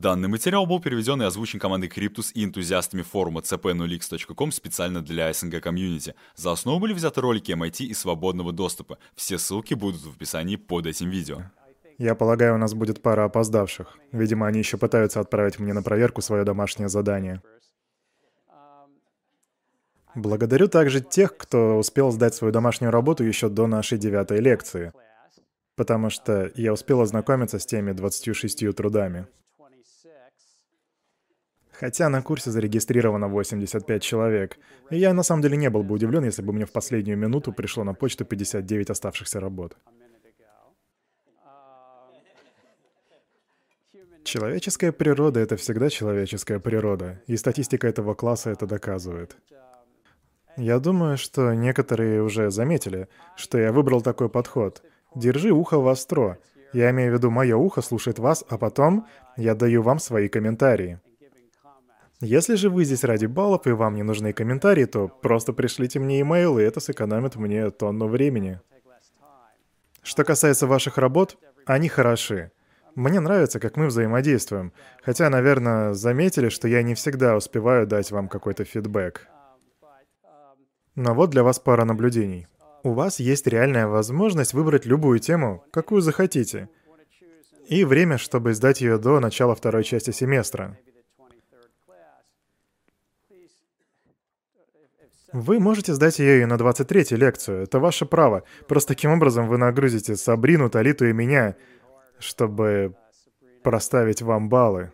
Данный материал был переведен и озвучен командой Cryptus и энтузиастами форума cp0x.com специально для СНГ комьюнити. За основу были взяты ролики MIT и свободного доступа. Все ссылки будут в описании под этим видео. Я полагаю, у нас будет пара опоздавших. Видимо, они еще пытаются отправить мне на проверку свое домашнее задание. Благодарю также тех, кто успел сдать свою домашнюю работу еще до нашей девятой лекции, потому что я успел ознакомиться с теми 26 трудами. Хотя на курсе зарегистрировано 85 человек. И я на самом деле не был бы удивлен, если бы мне в последнюю минуту пришло на почту 59 оставшихся работ. Человеческая природа — это всегда человеческая природа, и статистика этого класса это доказывает. Я думаю, что некоторые уже заметили, что я выбрал такой подход. Держи ухо востро. Я имею в виду, мое ухо слушает вас, а потом я даю вам свои комментарии. Если же вы здесь ради баллов и вам не нужны комментарии, то просто пришлите мне имейл, и это сэкономит мне тонну времени. Что касается ваших работ, они хороши. Мне нравится, как мы взаимодействуем. Хотя, наверное, заметили, что я не всегда успеваю дать вам какой-то фидбэк. Но вот для вас пара наблюдений. У вас есть реальная возможность выбрать любую тему, какую захотите. И время, чтобы сдать ее до начала второй части семестра. Вы можете сдать ее и на 23-й лекцию, это ваше право. Просто таким образом вы нагрузите Сабрину, Талиту и меня, чтобы проставить вам баллы.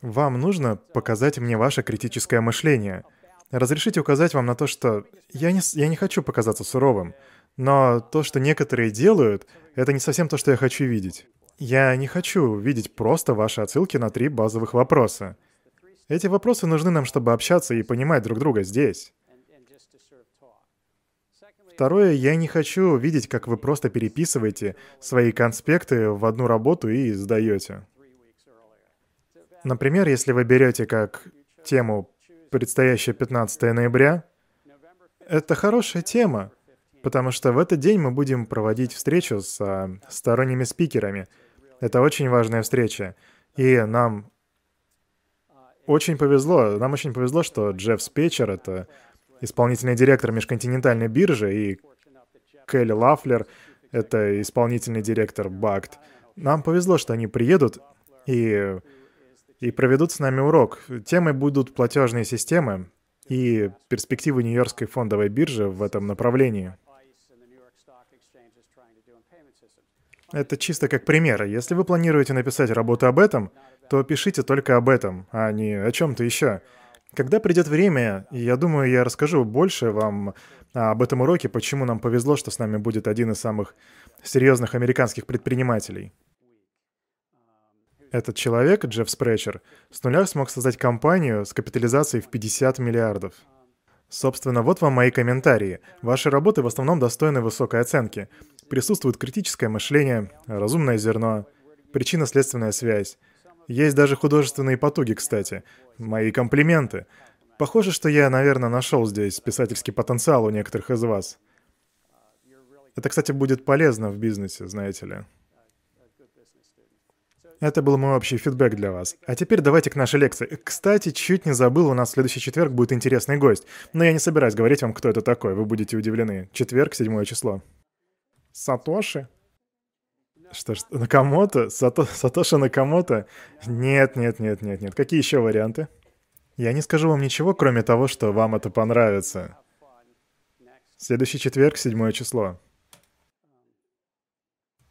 Вам нужно показать мне ваше критическое мышление. Разрешите указать вам на то, что я не, я не хочу показаться суровым, но то, что некоторые делают, это не совсем то, что я хочу видеть. Я не хочу видеть просто ваши отсылки на три базовых вопроса. Эти вопросы нужны нам, чтобы общаться и понимать друг друга здесь. Второе, я не хочу видеть, как вы просто переписываете свои конспекты в одну работу и сдаете. Например, если вы берете как тему предстоящее 15 ноября, это хорошая тема, потому что в этот день мы будем проводить встречу с а, сторонними спикерами. Это очень важная встреча. И нам очень повезло, нам очень повезло, что Джефф Спечер — это исполнительный директор межконтинентальной биржи, и Келли Лафлер, это исполнительный директор БАКТ. Нам повезло, что они приедут и, и проведут с нами урок. Темой будут платежные системы и перспективы Нью-Йоркской фондовой биржи в этом направлении. Это чисто как пример. Если вы планируете написать работу об этом, то пишите только об этом, а не о чем-то еще. Когда придет время, я думаю, я расскажу больше вам об этом уроке, почему нам повезло, что с нами будет один из самых серьезных американских предпринимателей. Этот человек, Джефф Спречер, с нуля смог создать компанию с капитализацией в 50 миллиардов. Собственно, вот вам мои комментарии. Ваши работы в основном достойны высокой оценки. Присутствует критическое мышление, разумное зерно, причинно-следственная связь. Есть даже художественные потуги, кстати. Мои комплименты. Похоже, что я, наверное, нашел здесь писательский потенциал у некоторых из вас. Это, кстати, будет полезно в бизнесе, знаете ли. Это был мой общий фидбэк для вас. А теперь давайте к нашей лекции. Кстати, чуть не забыл, у нас в следующий четверг будет интересный гость. Но я не собираюсь говорить вам, кто это такой, вы будете удивлены. Четверг, седьмое число. Сатоши? Что ж, Накамото? Сато... Сатоши Накамото? Нет, нет, нет, нет, нет. Какие еще варианты? Я не скажу вам ничего, кроме того, что вам это понравится. Следующий четверг, седьмое число.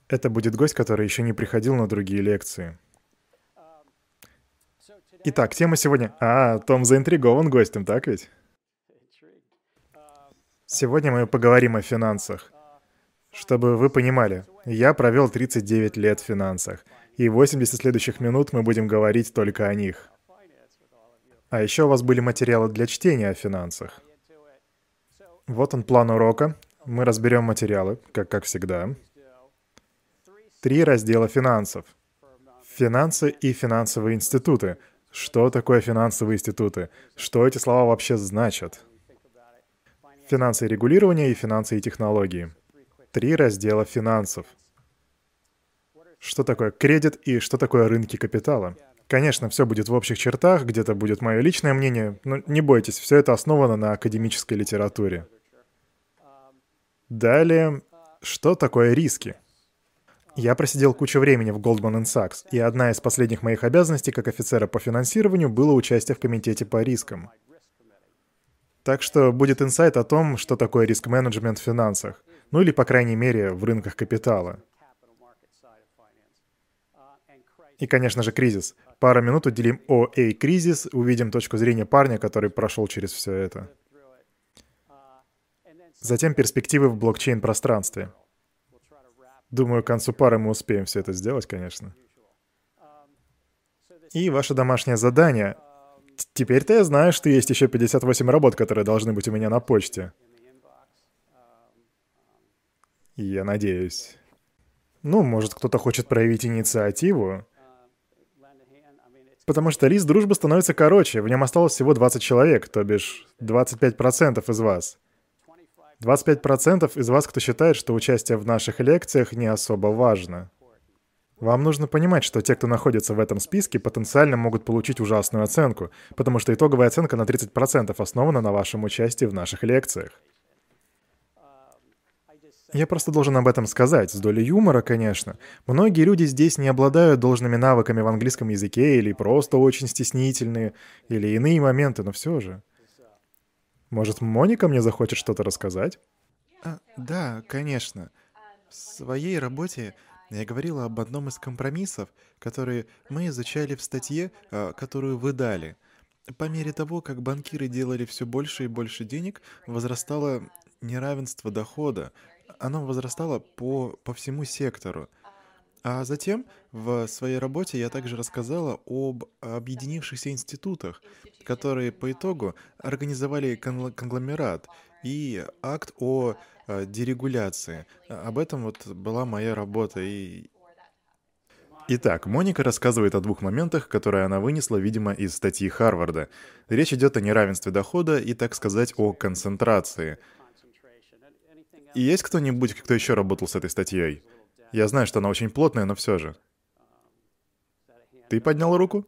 Это будет гость, который еще не приходил на другие лекции. Итак, тема сегодня... А, Том заинтригован гостем, так ведь? Сегодня мы поговорим о финансах. Чтобы вы понимали, я провел 39 лет в финансах, и 80 следующих минут мы будем говорить только о них. А еще у вас были материалы для чтения о финансах. Вот он план урока. Мы разберем материалы, как, как всегда. Три раздела финансов. Финансы и финансовые институты. Что такое финансовые институты? Что эти слова вообще значат? Финансы и регулирование и финансы и технологии. Три раздела финансов. Что такое кредит и что такое рынки капитала? Конечно, все будет в общих чертах, где-то будет мое личное мнение, но не бойтесь, все это основано на академической литературе. Далее, что такое риски? Я просидел кучу времени в Goldman Sachs, и одна из последних моих обязанностей как офицера по финансированию было участие в комитете по рискам. Так что будет инсайт о том, что такое риск-менеджмент в финансах, ну или, по крайней мере, в рынках капитала. И, конечно же, кризис. Пару минут уделим о «Эй, кризис», увидим точку зрения парня, который прошел через все это. Затем перспективы в блокчейн-пространстве. Думаю, к концу пары мы успеем все это сделать, конечно. И ваше домашнее задание. Теперь-то я знаю, что есть еще 58 работ, которые должны быть у меня на почте. Я надеюсь. Ну, может, кто-то хочет проявить инициативу. Потому что лист дружбы становится короче, в нем осталось всего 20 человек, то бишь 25% из вас. 25% из вас, кто считает, что участие в наших лекциях не особо важно. Вам нужно понимать, что те, кто находится в этом списке, потенциально могут получить ужасную оценку, потому что итоговая оценка на 30% основана на вашем участии в наших лекциях. Я просто должен об этом сказать, с долей юмора, конечно. Многие люди здесь не обладают должными навыками в английском языке или просто очень стеснительные, или иные моменты, но все же. Может, Моника мне захочет что-то рассказать? А, да, конечно. В своей работе я говорила об одном из компромиссов, которые мы изучали в статье, а, которую вы дали. По мере того, как банкиры делали все больше и больше денег, возрастало неравенство дохода, оно возрастало по, по всему сектору. А затем в своей работе я также рассказала об объединившихся институтах, которые по итогу организовали конгломерат и акт о э, дерегуляции. Об этом вот была моя работа. И... Итак, Моника рассказывает о двух моментах, которые она вынесла, видимо, из статьи Харварда. Речь идет о неравенстве дохода и, так сказать, о концентрации – есть кто-нибудь, кто еще работал с этой статьей? Я знаю, что она очень плотная, но все же. Ты поднял руку?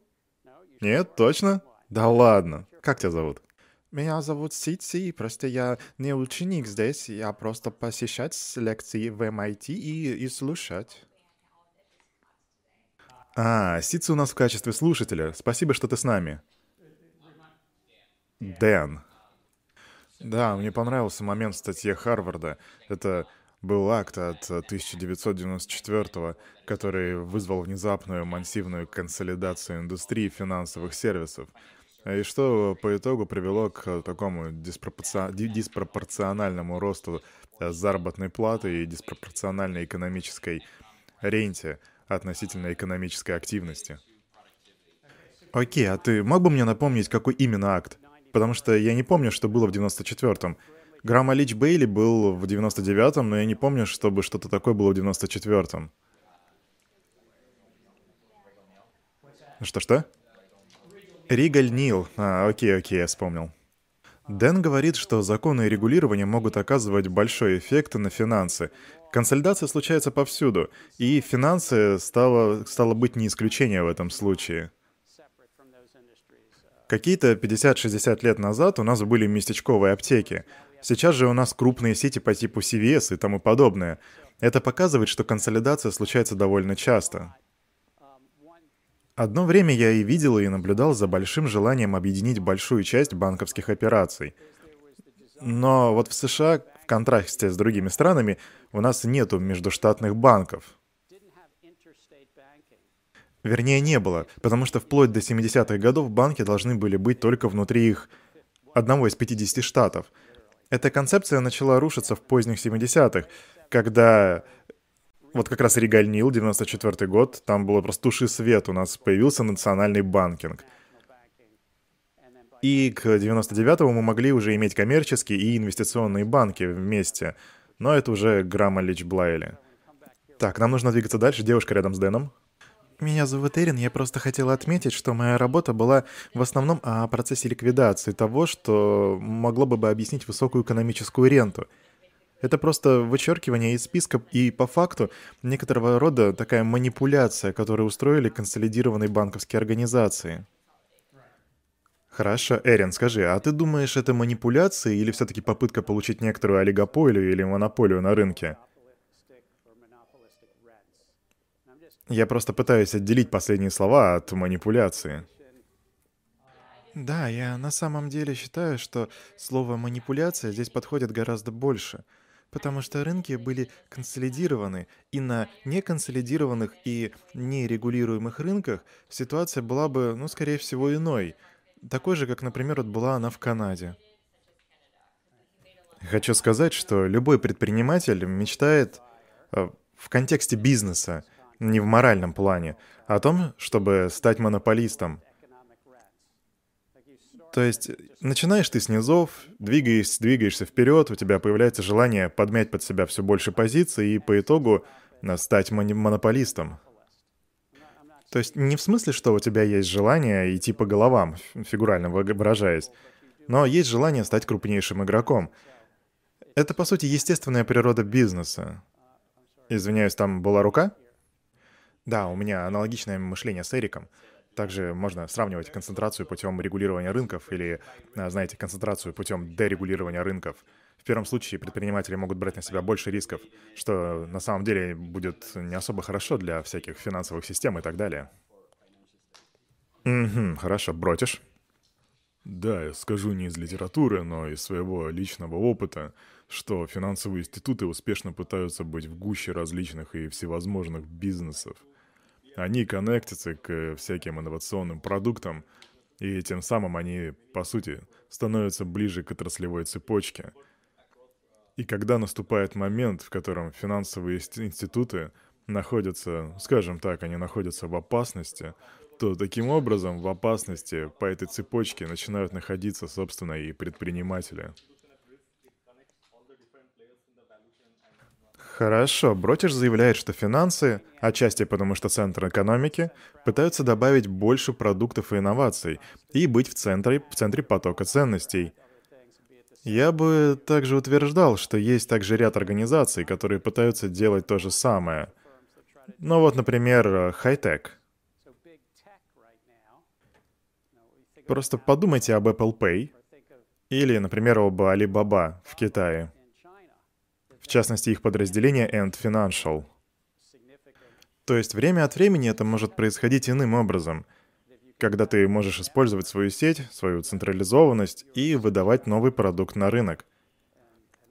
Нет, точно? Да ладно. Как тебя зовут? Меня зовут Сити, просто я не ученик здесь, я просто посещать лекции в MIT и, и слушать. А, Ситси у нас в качестве слушателя. Спасибо, что ты с нами. Дэн. Да, мне понравился момент в статье Харварда. Это был акт от 1994 который вызвал внезапную массивную консолидацию индустрии финансовых сервисов. И что по итогу привело к такому диспропорци... диспропорциональному росту э, заработной платы и диспропорциональной экономической ренте относительно экономической активности. Окей, а ты мог бы мне напомнить, какой именно акт? Потому что я не помню, что было в 94-м. Грамма Лич Бейли был в 99-м, но я не помню, чтобы что-то такое было в 94-м. Что-что? Ригаль Нил. А, окей, окей, я вспомнил. Дэн говорит, что законы и регулирование могут оказывать большой эффект на финансы. Консолидация случается повсюду, и финансы стало, стало быть не исключение в этом случае. Какие-то 50-60 лет назад у нас были местечковые аптеки. Сейчас же у нас крупные сети по типу CVS и тому подобное. Это показывает, что консолидация случается довольно часто. Одно время я и видел, и наблюдал за большим желанием объединить большую часть банковских операций. Но вот в США, в контрасте с другими странами, у нас нету междуштатных банков. Вернее, не было, потому что вплоть до 70-х годов банки должны были быть только внутри их одного из 50 штатов. Эта концепция начала рушиться в поздних 70-х, когда вот как раз Регаль Нил, 94 год, там было просто туши свет, у нас появился национальный банкинг. И к 99-му мы могли уже иметь коммерческие и инвестиционные банки вместе. Но это уже Грамма Лич Блайли. Так, нам нужно двигаться дальше. Девушка рядом с Дэном. Меня зовут Эрин, я просто хотела отметить, что моя работа была в основном о процессе ликвидации того, что могло бы объяснить высокую экономическую ренту. Это просто вычеркивание из списка и по факту некоторого рода такая манипуляция, которую устроили консолидированные банковские организации. Хорошо, Эрин, скажи, а ты думаешь, это манипуляция или все-таки попытка получить некоторую олигополию или монополию на рынке? Я просто пытаюсь отделить последние слова от манипуляции. Да, я на самом деле считаю, что слово «манипуляция» здесь подходит гораздо больше, потому что рынки были консолидированы, и на неконсолидированных и нерегулируемых рынках ситуация была бы, ну, скорее всего, иной, такой же, как, например, вот была она в Канаде. Хочу сказать, что любой предприниматель мечтает э, в контексте бизнеса – не в моральном плане, а о том, чтобы стать монополистом. То есть начинаешь ты с низов, двигаешься вперед, у тебя появляется желание подмять под себя все больше позиций и по итогу э, стать монополистом. То есть не в смысле, что у тебя есть желание идти по головам, фигурально выражаясь, но есть желание стать крупнейшим игроком. Это, по сути, естественная природа бизнеса. Извиняюсь, там была рука? Да, у меня аналогичное мышление с Эриком. Также можно сравнивать концентрацию путем регулирования рынков или, а, знаете, концентрацию путем дерегулирования рынков. В первом случае предприниматели могут брать на себя больше рисков, что на самом деле будет не особо хорошо для всяких финансовых систем и так далее. Угу, хорошо, бротишь? Да, я скажу не из литературы, но из своего личного опыта, что финансовые институты успешно пытаются быть в гуще различных и всевозможных бизнесов – они коннектятся к всяким инновационным продуктам, и тем самым они, по сути, становятся ближе к отраслевой цепочке. И когда наступает момент, в котором финансовые институты находятся, скажем так, они находятся в опасности, то таким образом в опасности по этой цепочке начинают находиться, собственно, и предприниматели. Хорошо, Бротиш заявляет, что финансы, отчасти потому что центр экономики, пытаются добавить больше продуктов и инноваций и быть в центре, в центре потока ценностей. Я бы также утверждал, что есть также ряд организаций, которые пытаются делать то же самое. Ну вот, например, хай-тек. Просто подумайте об Apple Pay или, например, об Alibaba в Китае в частности их подразделение End Financial. То есть время от времени это может происходить иным образом, когда ты можешь использовать свою сеть, свою централизованность и выдавать новый продукт на рынок.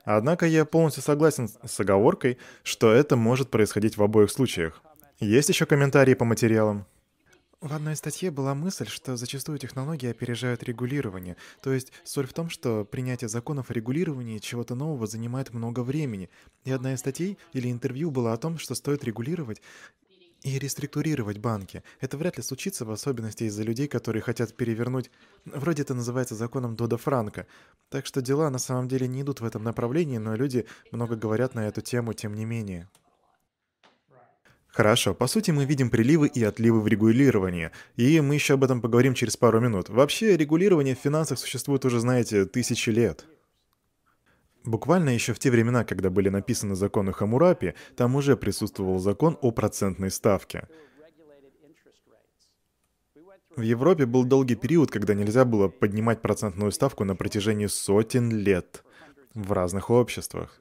Однако я полностью согласен с оговоркой, что это может происходить в обоих случаях. Есть еще комментарии по материалам? В одной статье была мысль, что зачастую технологии опережают регулирование. То есть соль в том, что принятие законов о регулировании чего-то нового занимает много времени. И одна из статей или интервью была о том, что стоит регулировать и реструктурировать банки. Это вряд ли случится, в особенности из-за людей, которые хотят перевернуть... Вроде это называется законом Дода Франка. Так что дела на самом деле не идут в этом направлении, но люди много говорят на эту тему тем не менее. Хорошо, по сути мы видим приливы и отливы в регулировании, и мы еще об этом поговорим через пару минут. Вообще, регулирование в финансах существует уже, знаете, тысячи лет. Буквально еще в те времена, когда были написаны законы Хамурапи, там уже присутствовал закон о процентной ставке. В Европе был долгий период, когда нельзя было поднимать процентную ставку на протяжении сотен лет в разных обществах.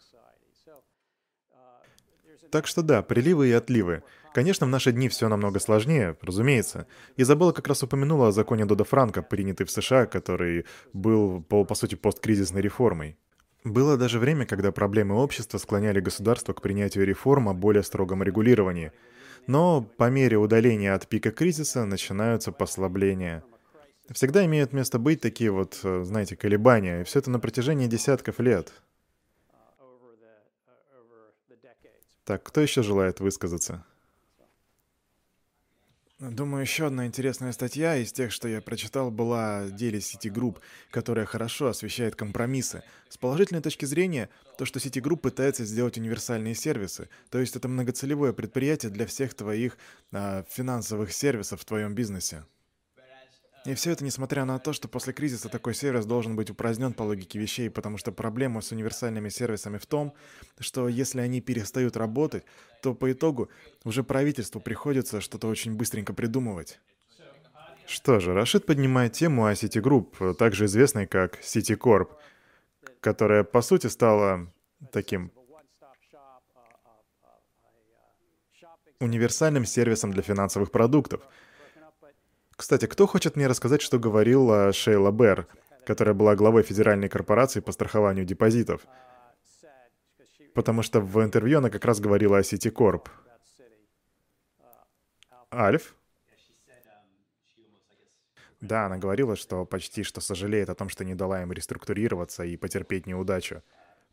Так что да, приливы и отливы. Конечно, в наши дни все намного сложнее, разумеется. Изабелла как раз упомянула о законе Дода Франка, принятый в США, который был, по, по сути, посткризисной реформой. Было даже время, когда проблемы общества склоняли государство к принятию реформ о более строгом регулировании. Но по мере удаления от пика кризиса начинаются послабления. Всегда имеют место быть такие вот, э, знаете, колебания, и все это на протяжении десятков лет. Так, кто еще желает высказаться? Думаю, еще одна интересная статья из тех, что я прочитал, была о деле Citigroup, которая хорошо освещает компромиссы. С положительной точки зрения, то, что Citigroup пытается сделать универсальные сервисы, то есть это многоцелевое предприятие для всех твоих а, финансовых сервисов в твоем бизнесе. И все это несмотря на то, что после кризиса такой сервис должен быть упразднен по логике вещей, потому что проблема с универсальными сервисами в том, что если они перестают работать, то по итогу уже правительству приходится что-то очень быстренько придумывать. Что же, Рашид поднимает тему о Citigroup, также известной как Citicorp, которая по сути стала таким универсальным сервисом для финансовых продуктов. Кстати, кто хочет мне рассказать, что говорила Шейла Берр, которая была главой Федеральной корпорации по страхованию депозитов? Потому что в интервью она как раз говорила о Citicorp. Альф? Да, она говорила, что почти что сожалеет о том, что не дала им реструктурироваться и потерпеть неудачу,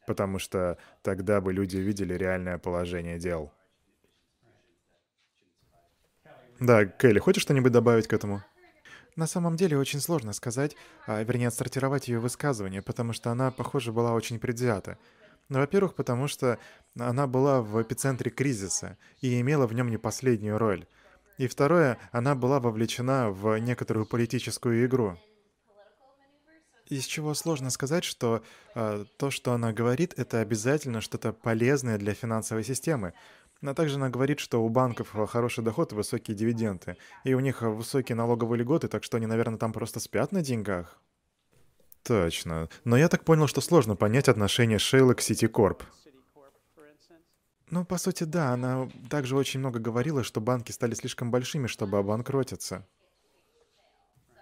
потому что тогда бы люди увидели реальное положение дел. Да, Келли, хочешь что-нибудь добавить к этому? На самом деле очень сложно сказать, а, вернее, отсортировать ее высказывание, потому что она, похоже, была очень предвзята. Ну, во-первых, потому что она была в эпицентре кризиса и имела в нем не последнюю роль. И второе, она была вовлечена в некоторую политическую игру. Из чего сложно сказать, что э, то, что она говорит, это обязательно что-то полезное для финансовой системы. Но также она говорит, что у банков хороший доход и высокие дивиденды. И у них высокие налоговые льготы, так что они, наверное, там просто спят на деньгах. Точно. Но я так понял, что сложно понять отношение Шейлы к Ситикорп. Ну, по сути, да, она также очень много говорила, что банки стали слишком большими, чтобы обанкротиться.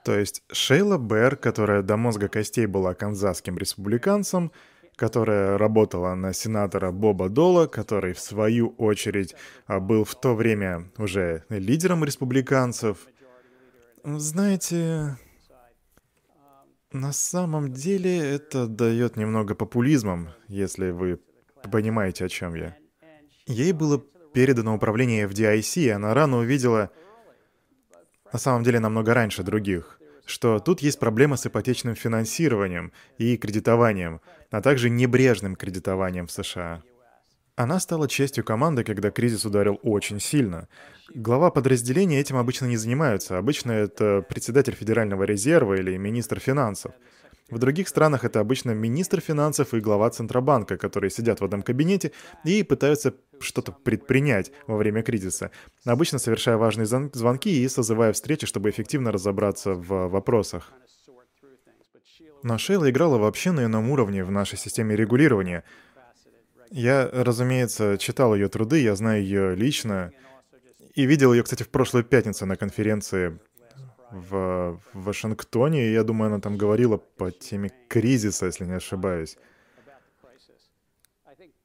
То есть Шейла Бэр, которая до мозга костей была канзасским республиканцем, которая работала на сенатора Боба Дола, который, в свою очередь, а, был в то время уже лидером республиканцев. Знаете, на самом деле это дает немного популизмом, если вы понимаете, о чем я. Ей было передано управление FDIC, и она рано увидела, на самом деле намного раньше других, что тут есть проблема с ипотечным финансированием и кредитованием, а также небрежным кредитованием в США. Она стала частью команды, когда кризис ударил очень сильно. Глава подразделения этим обычно не занимаются. Обычно это председатель Федерального резерва или министр финансов — в других странах это обычно министр финансов и глава Центробанка, которые сидят в одном кабинете и пытаются что-то предпринять во время кризиса, обычно совершая важные звонки и созывая встречи, чтобы эффективно разобраться в вопросах. Но Шейла играла вообще на ином уровне в нашей системе регулирования. Я, разумеется, читал ее труды, я знаю ее лично, и видел ее, кстати, в прошлую пятницу на конференции в, Вашингтоне, и я думаю, она там говорила по теме кризиса, если не ошибаюсь.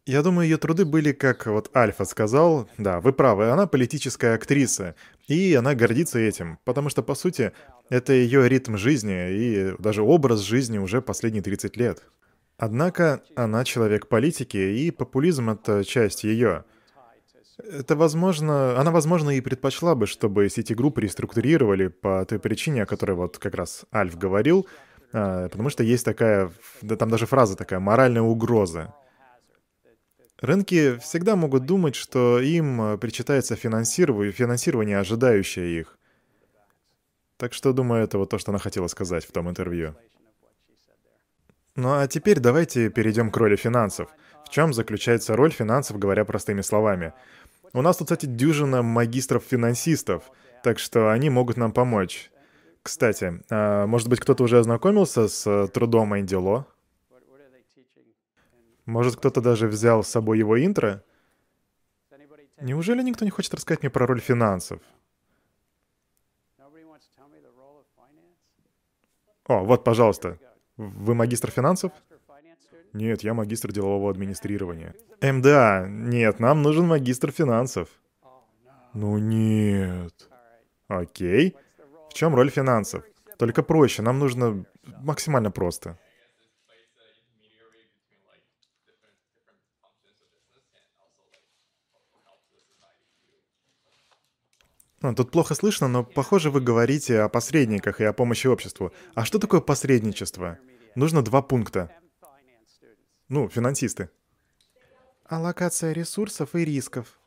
Я думаю, ее труды были, как вот Альфа сказал, да, вы правы, она политическая актриса, и она гордится этим, потому что, по сути, это ее ритм жизни и даже образ жизни уже последние 30 лет. Однако она человек политики, и популизм — это часть ее. Это возможно, она, возможно, и предпочла бы, чтобы Citigroup реструктурировали по той причине, о которой вот как раз Альф говорил, а, потому что есть такая, да там даже фраза такая, моральная угроза. Рынки всегда могут думать, что им причитается финансирование, финансирование, ожидающее их. Так что, думаю, это вот то, что она хотела сказать в том интервью. Ну а теперь давайте перейдем к роли финансов. В чем заключается роль финансов, говоря простыми словами? У нас тут, кстати, дюжина магистров-финансистов, так что они могут нам помочь. Кстати, а, может быть, кто-то уже ознакомился с э, трудом Энди Ло? Может, кто-то даже взял с собой его интро? Неужели никто не хочет рассказать мне про роль финансов? О, вот, пожалуйста. Вы магистр финансов? Нет, я магистр делового администрирования. МДА. Нет, нам нужен магистр финансов. Ну нет. Окей. В чем роль финансов? Только проще, нам нужно максимально просто. Ну, тут плохо слышно, но похоже вы говорите о посредниках и о помощи обществу. А что такое посредничество? Нужно два пункта. Ну, финансисты. Аллокация ресурсов и рисков.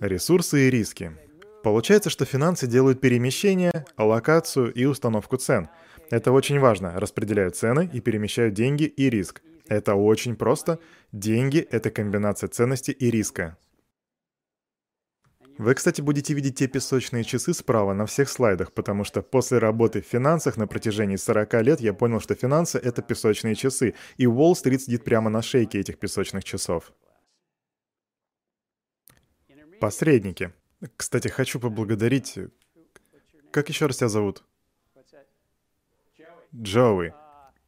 Ресурсы и риски. Получается, что финансы делают перемещение, аллокацию и установку цен. Это очень важно. Распределяют цены и перемещают деньги и риск. Это очень просто. Деньги — это комбинация ценности и риска. Вы, кстати, будете видеть те песочные часы справа на всех слайдах, потому что после работы в финансах на протяжении 40 лет я понял, что финансы — это песочные часы, и Уолл-стрит сидит прямо на шейке этих песочных часов. Посредники. Кстати, хочу поблагодарить... Как еще раз тебя зовут? Джоуи.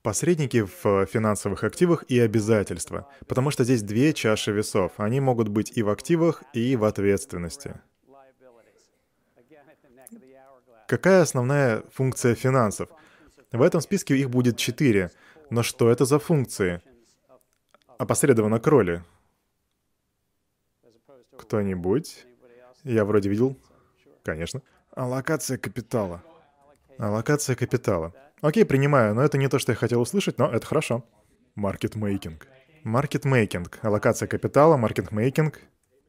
Посредники в финансовых активах и обязательства. Потому что здесь две чаши весов. Они могут быть и в активах, и в ответственности. Какая основная функция финансов? В этом списке их будет четыре. Но что это за функции? Опосредованно к роли. Кто-нибудь? Я вроде видел. Конечно. Аллокация капитала. Аллокация капитала. Окей, принимаю, но это не то, что я хотел услышать, но это хорошо. Маркетмейкинг. Маркетмейкинг. Аллокация капитала, маркетмейкинг.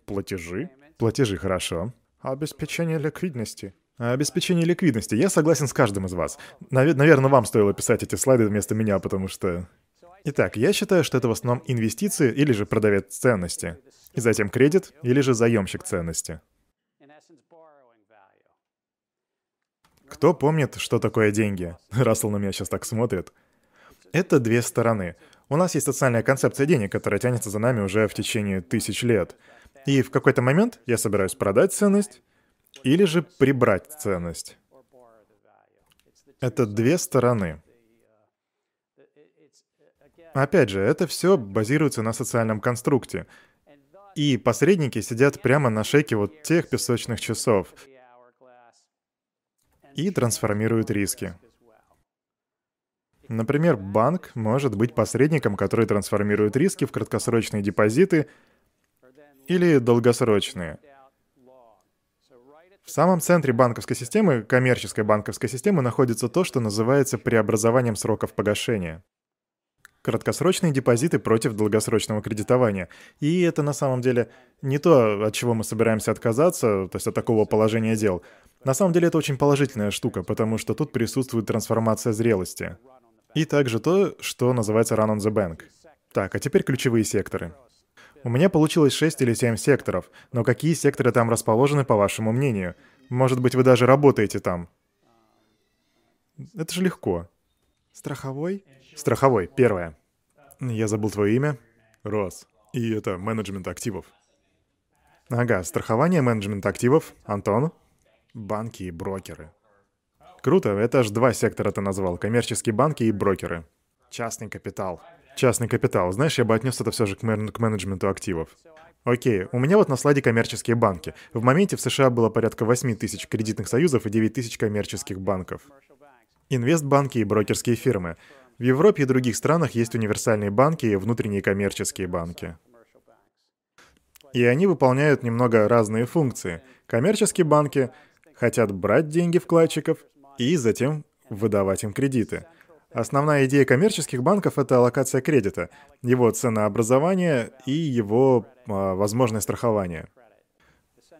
Платежи. Платежи, хорошо. Обеспечение ликвидности. Обеспечение ликвидности. Я согласен с каждым из вас. Навер- наверное, вам стоило писать эти слайды вместо меня, потому что... Итак, я считаю, что это в основном инвестиции или же продавец ценности. И затем кредит или же заемщик ценности. Кто помнит, что такое деньги? Рассел на меня сейчас так смотрит. Это две стороны. У нас есть социальная концепция денег, которая тянется за нами уже в течение тысяч лет. И в какой-то момент я собираюсь продать ценность или же прибрать ценность. Это две стороны. Опять же, это все базируется на социальном конструкте. И посредники сидят прямо на шейке вот тех песочных часов и трансформируют риски. Например, банк может быть посредником, который трансформирует риски в краткосрочные депозиты или долгосрочные. В самом центре банковской системы, коммерческой банковской системы, находится то, что называется преобразованием сроков погашения. Краткосрочные депозиты против долгосрочного кредитования. И это на самом деле не то, от чего мы собираемся отказаться, то есть от такого положения дел. На самом деле это очень положительная штука, потому что тут присутствует трансформация зрелости. И также то, что называется run on the bank. Так, а теперь ключевые секторы. У меня получилось 6 или 7 секторов, но какие секторы там расположены, по вашему мнению? Может быть, вы даже работаете там? Это же легко. Страховой? Страховой, первое. Я забыл твое имя. Рос. И это менеджмент активов. Ага, страхование, менеджмент активов. Антон? Банки и брокеры. Круто, это аж два сектора ты назвал. Коммерческие банки и брокеры. Частный капитал. Частный капитал. Знаешь, я бы отнес это все же к, мен- к менеджменту активов. Окей, у меня вот на слайде коммерческие банки. В моменте в США было порядка 8 тысяч кредитных союзов и 9 тысяч коммерческих банков. Инвестбанки и брокерские фирмы. В Европе и других странах есть универсальные банки и внутренние коммерческие банки. И они выполняют немного разные функции. Коммерческие банки хотят брать деньги вкладчиков и затем выдавать им кредиты. Основная идея коммерческих банков — это аллокация кредита, его ценообразование и его а, возможное страхование.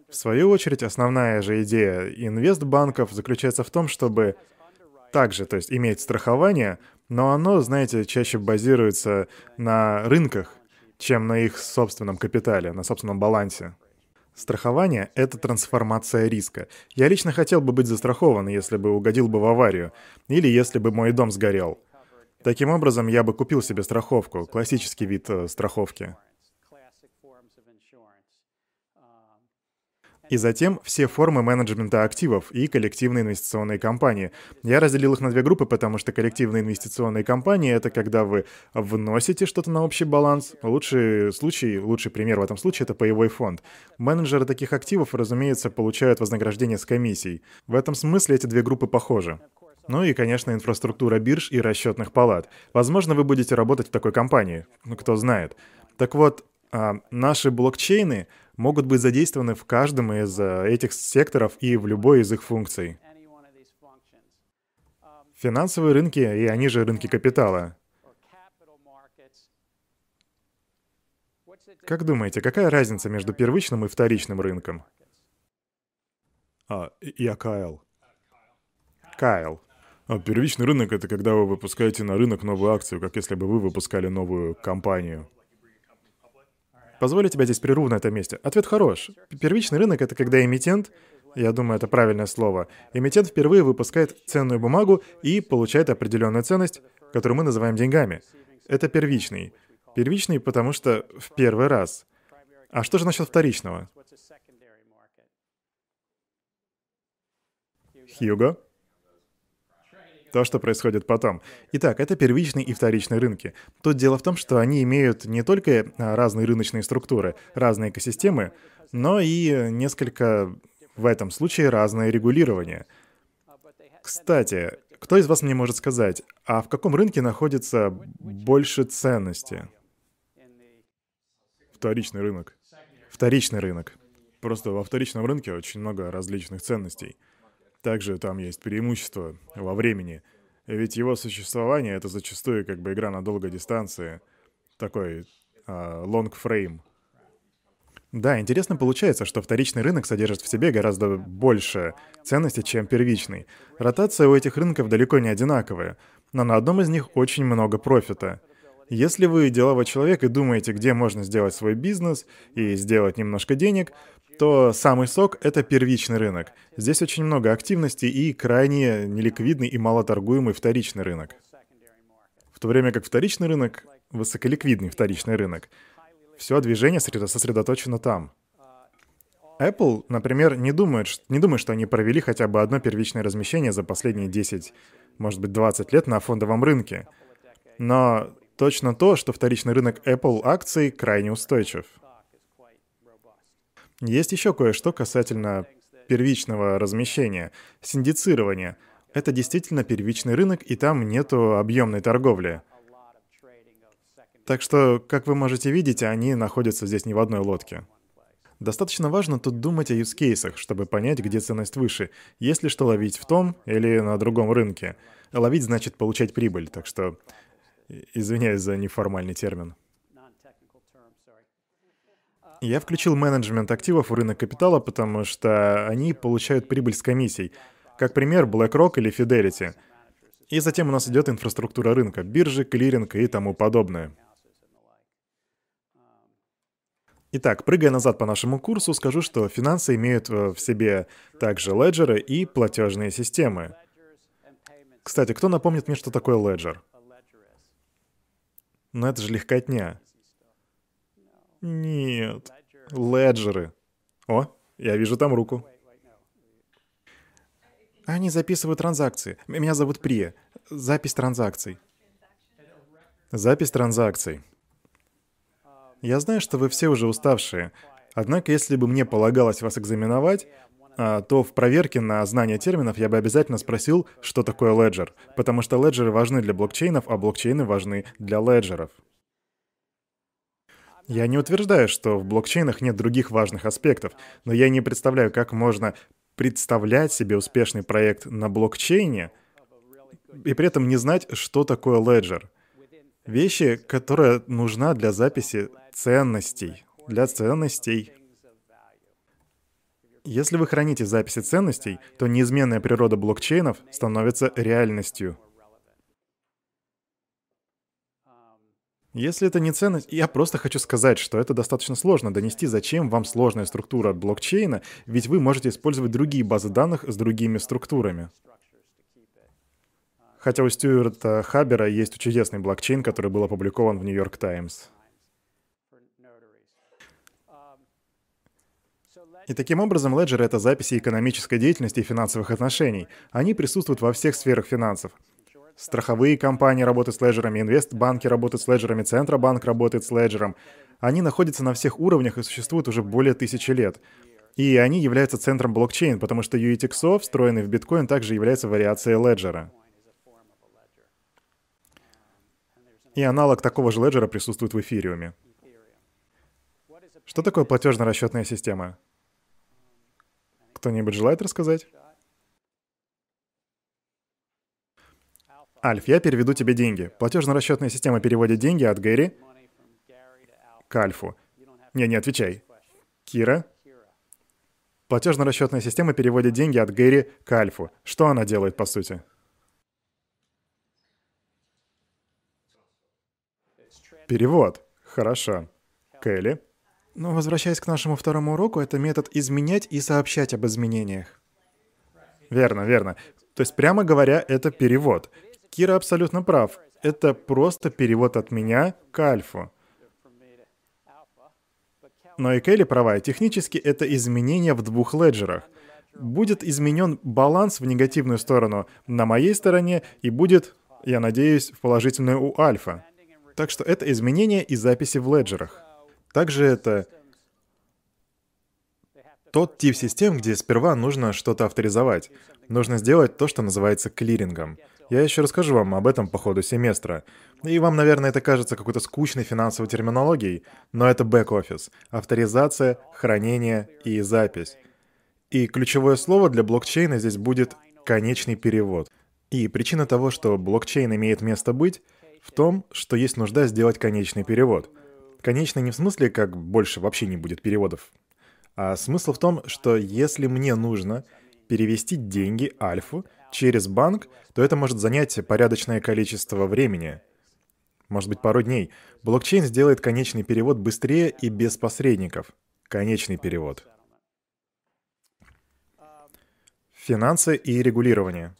В свою очередь, основная же идея инвестбанков заключается в том, чтобы также, то есть иметь страхование, но оно, знаете, чаще базируется на рынках, чем на их собственном капитале, на собственном балансе. Страхование — это трансформация риска. Я лично хотел бы быть застрахован, если бы угодил бы в аварию, или если бы мой дом сгорел. Таким образом, я бы купил себе страховку, классический вид э, страховки. И затем все формы менеджмента активов и коллективные инвестиционные компании. Я разделил их на две группы, потому что коллективные инвестиционные компании — это когда вы вносите что-то на общий баланс. Лучший случай, лучший пример в этом случае — это паевой фонд. Менеджеры таких активов, разумеется, получают вознаграждение с комиссий. В этом смысле эти две группы похожи. Ну и, конечно, инфраструктура бирж и расчетных палат. Возможно, вы будете работать в такой компании. Ну, кто знает. Так вот, а, наши блокчейны могут быть задействованы в каждом из э, этих секторов и в любой из их функций. Финансовые рынки, и они же рынки капитала. Как думаете, какая разница между первичным и вторичным рынком? А, я Кайл. Кайл. А первичный рынок — это когда вы выпускаете на рынок новую акцию, как если бы вы выпускали новую компанию. Позволю тебя здесь прерву на этом месте. Ответ хорош. Первичный рынок — это когда эмитент, я думаю, это правильное слово, эмитент впервые выпускает ценную бумагу и получает определенную ценность, которую мы называем деньгами. Это первичный. Первичный, потому что в первый раз. А что же насчет вторичного? Хьюго? То, что происходит потом. Итак, это первичный и вторичный рынки. Тут дело в том, что они имеют не только а, разные рыночные структуры, разные экосистемы, но и несколько, в этом случае, разное регулирование. Кстати, кто из вас мне может сказать, а в каком рынке находится больше ценности? Вторичный рынок. Вторичный рынок. Просто во вторичном рынке очень много различных ценностей. Также там есть преимущество во времени. Ведь его существование — это зачастую как бы игра на долгой дистанции. Такой а, long frame. Да, интересно получается, что вторичный рынок содержит в себе гораздо больше ценностей, чем первичный. Ротация у этих рынков далеко не одинаковая, но на одном из них очень много профита. Если вы деловой человек и думаете, где можно сделать свой бизнес и сделать немножко денег, то самый сок — это первичный рынок. Здесь очень много активности и крайне неликвидный и малоторгуемый вторичный рынок. В то время как вторичный рынок — высоколиквидный вторичный рынок. Все движение сосредоточено там. Apple, например, не думает, не думает, что они провели хотя бы одно первичное размещение за последние 10, может быть, 20 лет на фондовом рынке. Но точно то, что вторичный рынок Apple акций крайне устойчив. Есть еще кое-что касательно первичного размещения, синдицирования. Это действительно первичный рынок, и там нету объемной торговли. Так что, как вы можете видеть, они находятся здесь не в одной лодке. Достаточно важно тут думать о юзкейсах, чтобы понять, где ценность выше, есть ли что ловить в том или на другом рынке. Ловить значит получать прибыль, так что извиняюсь за неформальный термин. Я включил менеджмент активов в рынок капитала, потому что они получают прибыль с комиссий. Как пример, BlackRock или Fidelity. И затем у нас идет инфраструктура рынка, биржи, клиринг и тому подобное. Итак, прыгая назад по нашему курсу, скажу, что финансы имеют э, в себе также леджеры и платежные системы. Кстати, кто напомнит мне, что такое леджер? Ну это же легкотня. Нет. Леджеры. О, я вижу там руку. Они записывают транзакции. Меня зовут Прия. Запись транзакций. Запись транзакций. Я знаю, что вы все уже уставшие. Однако, если бы мне полагалось вас экзаменовать, а, то в проверке на знание терминов я бы обязательно спросил, что такое леджер, потому что леджеры важны для блокчейнов, а блокчейны важны для леджеров. Я не утверждаю, что в блокчейнах нет других важных аспектов, но я не представляю, как можно представлять себе успешный проект на блокчейне и при этом не знать, что такое леджер. Вещи, которая нужна для записи ценностей. Для ценностей. Если вы храните записи ценностей, то неизменная природа блокчейнов становится реальностью. Если это не ценность, я просто хочу сказать, что это достаточно сложно донести, зачем вам сложная структура блокчейна, ведь вы можете использовать другие базы данных с другими структурами. Хотя у Стюарта Хабера есть чудесный блокчейн, который был опубликован в Нью-Йорк Таймс. И таким образом, леджеры — это записи экономической деятельности и финансовых отношений. Они присутствуют во всех сферах финансов. Страховые компании работают с леджерами, инвестбанки работают с леджерами, Центробанк работает с леджером. Они находятся на всех уровнях и существуют уже более тысячи лет. И они являются центром блокчейн, потому что UETXO, встроенный в биткоин, также является вариацией леджера. И аналог такого же леджера присутствует в эфириуме. Что такое платежно-расчетная система? Кто-нибудь желает рассказать? Альф, я переведу тебе деньги. Платежно-расчетная система переводит деньги от Гэри к Альфу. Не, не отвечай. Кира? Платежно-расчетная система переводит деньги от Гэри к Альфу. Что она делает, по сути? Перевод. Хорошо. Кэлли? Но возвращаясь к нашему второму уроку, это метод изменять и сообщать об изменениях. Верно, верно. То есть, прямо говоря, это перевод. Кира абсолютно прав. Это просто перевод от меня к альфу. Но и Келли права, технически это изменение в двух леджерах. Будет изменен баланс в негативную сторону на моей стороне и будет, я надеюсь, в положительную у альфа. Так что это изменение и записи в леджерах. Также это тот тип систем, где сперва нужно что-то авторизовать. Нужно сделать то, что называется клирингом. Я еще расскажу вам об этом по ходу семестра. И вам, наверное, это кажется какой-то скучной финансовой терминологией, но это бэк-офис, авторизация, хранение и запись. И ключевое слово для блокчейна здесь будет конечный перевод. И причина того, что блокчейн имеет место быть, в том, что есть нужда сделать конечный перевод. Конечный не в смысле, как больше вообще не будет переводов, а смысл в том, что если мне нужно перевести деньги Альфу через банк, то это может занять порядочное количество времени. Может быть, пару дней. Блокчейн сделает конечный перевод быстрее и без посредников. Конечный перевод. Финансы и регулирование.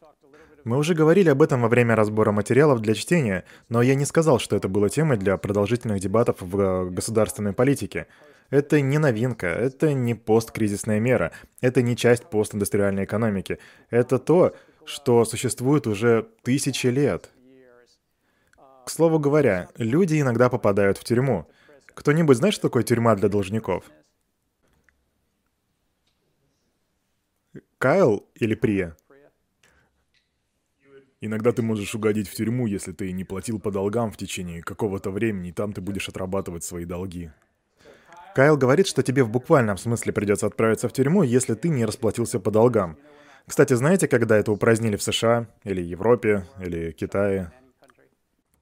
Мы уже говорили об этом во время разбора материалов для чтения, но я не сказал, что это было темой для продолжительных дебатов в э, государственной политике. Это не новинка, это не посткризисная мера, это не часть постиндустриальной экономики. Это то, что существует уже тысячи лет. К слову говоря, люди иногда попадают в тюрьму. Кто-нибудь знает, что такое тюрьма для должников? Кайл или Прия? Иногда ты можешь угодить в тюрьму, если ты не платил по долгам в течение какого-то времени, и там ты будешь отрабатывать свои долги. Кайл говорит, что тебе в буквальном смысле придется отправиться в тюрьму, если ты не расплатился по долгам. Кстати, знаете, когда это упразднили в США, или Европе, или Китае?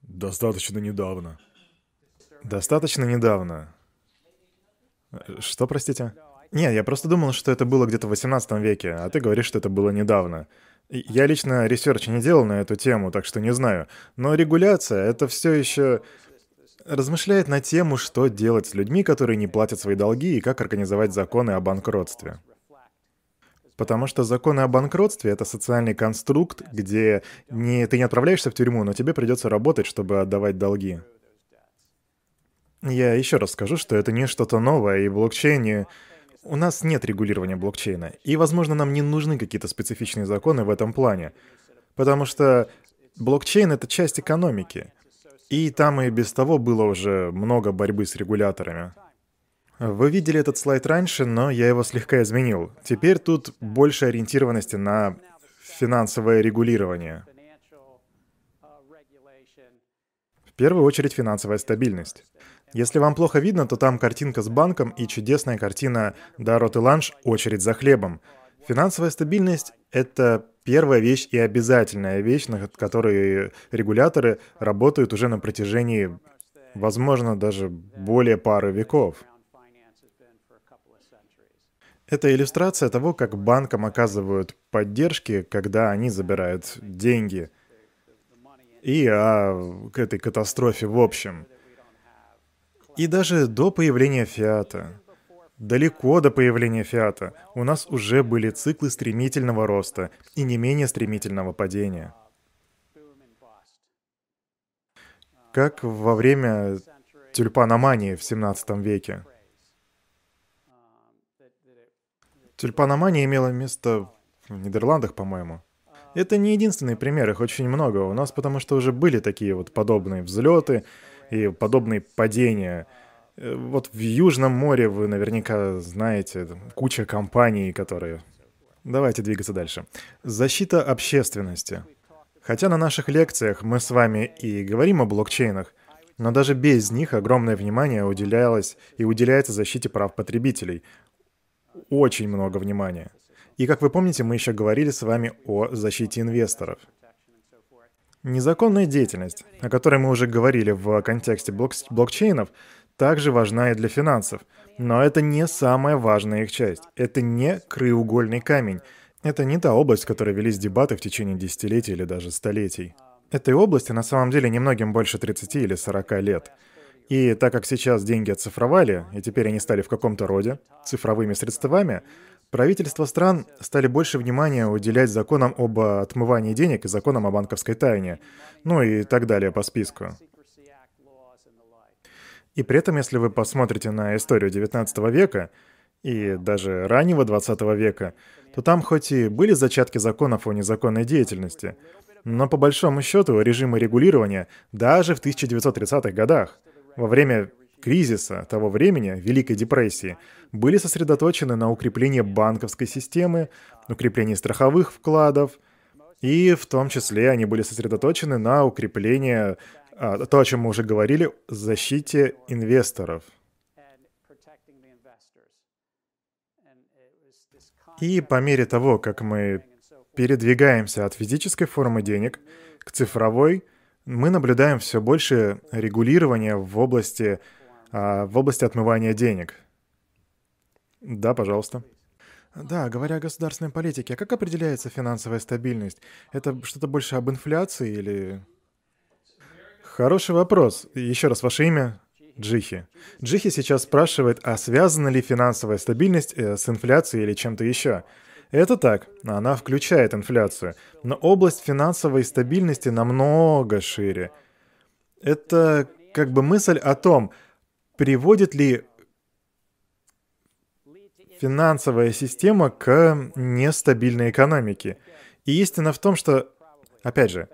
Достаточно недавно. Достаточно недавно. Что, простите? Нет, я просто думал, что это было где-то в 18 веке, а ты говоришь, что это было недавно. Я лично research не делал на эту тему, так что не знаю. Но регуляция — это все еще размышляет на тему, что делать с людьми, которые не платят свои долги, и как организовать законы о банкротстве. Потому что законы о банкротстве — это социальный конструкт, где не, ты не отправляешься в тюрьму, но тебе придется работать, чтобы отдавать долги. Я еще раз скажу, что это не что-то новое, и в блокчейне у нас нет регулирования блокчейна. И, возможно, нам не нужны какие-то специфичные законы в этом плане. Потому что блокчейн — это часть экономики. И там и без того было уже много борьбы с регуляторами. Вы видели этот слайд раньше, но я его слегка изменил. Теперь тут больше ориентированности на финансовое регулирование. В первую очередь финансовая стабильность. Если вам плохо видно, то там картинка с банком и чудесная картина «Дарот и ланш. Очередь за хлебом». Финансовая стабильность — это первая вещь и обязательная вещь, над которой регуляторы работают уже на протяжении, возможно, даже более пары веков. Это иллюстрация того, как банкам оказывают поддержки, когда они забирают деньги. И о этой катастрофе в общем. И даже до появления фиата, далеко до появления фиата, у нас уже были циклы стремительного роста и не менее стремительного падения. Как во время тюльпаномании в 17 веке. Тюльпаномания имела место в Нидерландах, по-моему. Это не единственный пример, их очень много. У нас потому что уже были такие вот подобные взлеты и подобные падения. Э, вот в Южном море вы наверняка знаете куча компаний, которые... Давайте двигаться дальше. Защита общественности. Хотя на наших лекциях мы с вами и говорим о блокчейнах, но даже без них огромное внимание уделялось и уделяется защите прав потребителей, очень много внимания. И как вы помните, мы еще говорили с вами о защите инвесторов. Незаконная деятельность, о которой мы уже говорили в контексте блок блокчейнов, также важна и для финансов. Но это не самая важная их часть. Это не краеугольный камень. Это не та область, в которой велись дебаты в течение десятилетий или даже столетий. Этой области на самом деле немногим больше 30 или 40 лет. И так как сейчас деньги оцифровали, и теперь они стали в каком-то роде цифровыми средствами, правительства стран стали больше внимания уделять законам об отмывании денег и законам о банковской тайне, ну и так далее по списку. И при этом, если вы посмотрите на историю 19 века и даже раннего 20 века, то там хоть и были зачатки законов о незаконной деятельности, но по большому счету режимы регулирования даже в 1930-х годах, во время кризиса того времени, Великой депрессии, были сосредоточены на укреплении банковской системы, укреплении страховых вкладов, и в том числе они были сосредоточены на укреплении а, то, о чем мы уже говорили, защите инвесторов. И по мере того, как мы передвигаемся от физической формы денег к цифровой, мы наблюдаем все больше регулирования в области, а, в области отмывания денег. Да, пожалуйста. Да, говоря о государственной политике, а как определяется финансовая стабильность? Это что-то больше об инфляции или... Хороший вопрос. Еще раз, ваше имя? Джихи. Джихи сейчас спрашивает, а связана ли финансовая стабильность э, с инфляцией или чем-то еще? Это так, она включает инфляцию, но область финансовой стабильности намного шире. Это как бы мысль о том, приводит ли финансовая система к нестабильной экономике. И истина в том, что, опять же,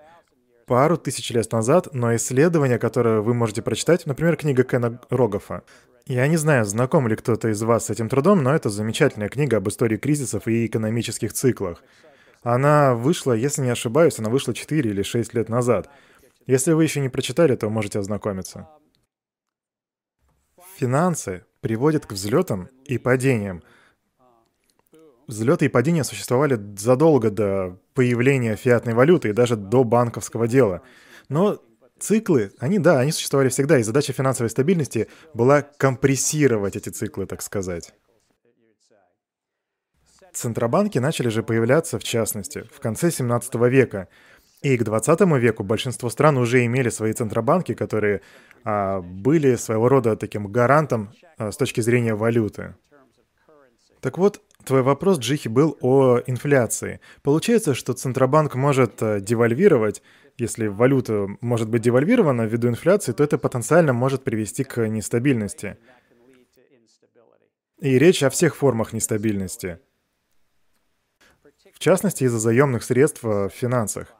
пару тысяч лет назад, но исследование, которое вы можете прочитать, например, книга Кена Рогофа. Я не знаю, знаком ли кто-то из вас с этим трудом, но это замечательная книга об истории кризисов и экономических циклах. Она вышла, если не ошибаюсь, она вышла 4 или 6 лет назад. Если вы еще не прочитали, то можете ознакомиться. Финансы приводят к взлетам и падениям, Взлеты и падения существовали задолго до появления фиатной валюты и даже до банковского дела. Но циклы, они, да, они существовали всегда, и задача финансовой стабильности была компрессировать эти циклы, так сказать. Центробанки начали же появляться, в частности, в конце 17 века. И к 20 веку большинство стран уже имели свои центробанки, которые а, были своего рода таким гарантом а, с точки зрения валюты. Так вот, Твой вопрос, Джихи, был о инфляции. Получается, что Центробанк может э, девальвировать, если валюта может быть девальвирована ввиду инфляции, то это потенциально может привести к нестабильности. И речь о всех формах нестабильности. В частности, из-за заемных средств в финансах.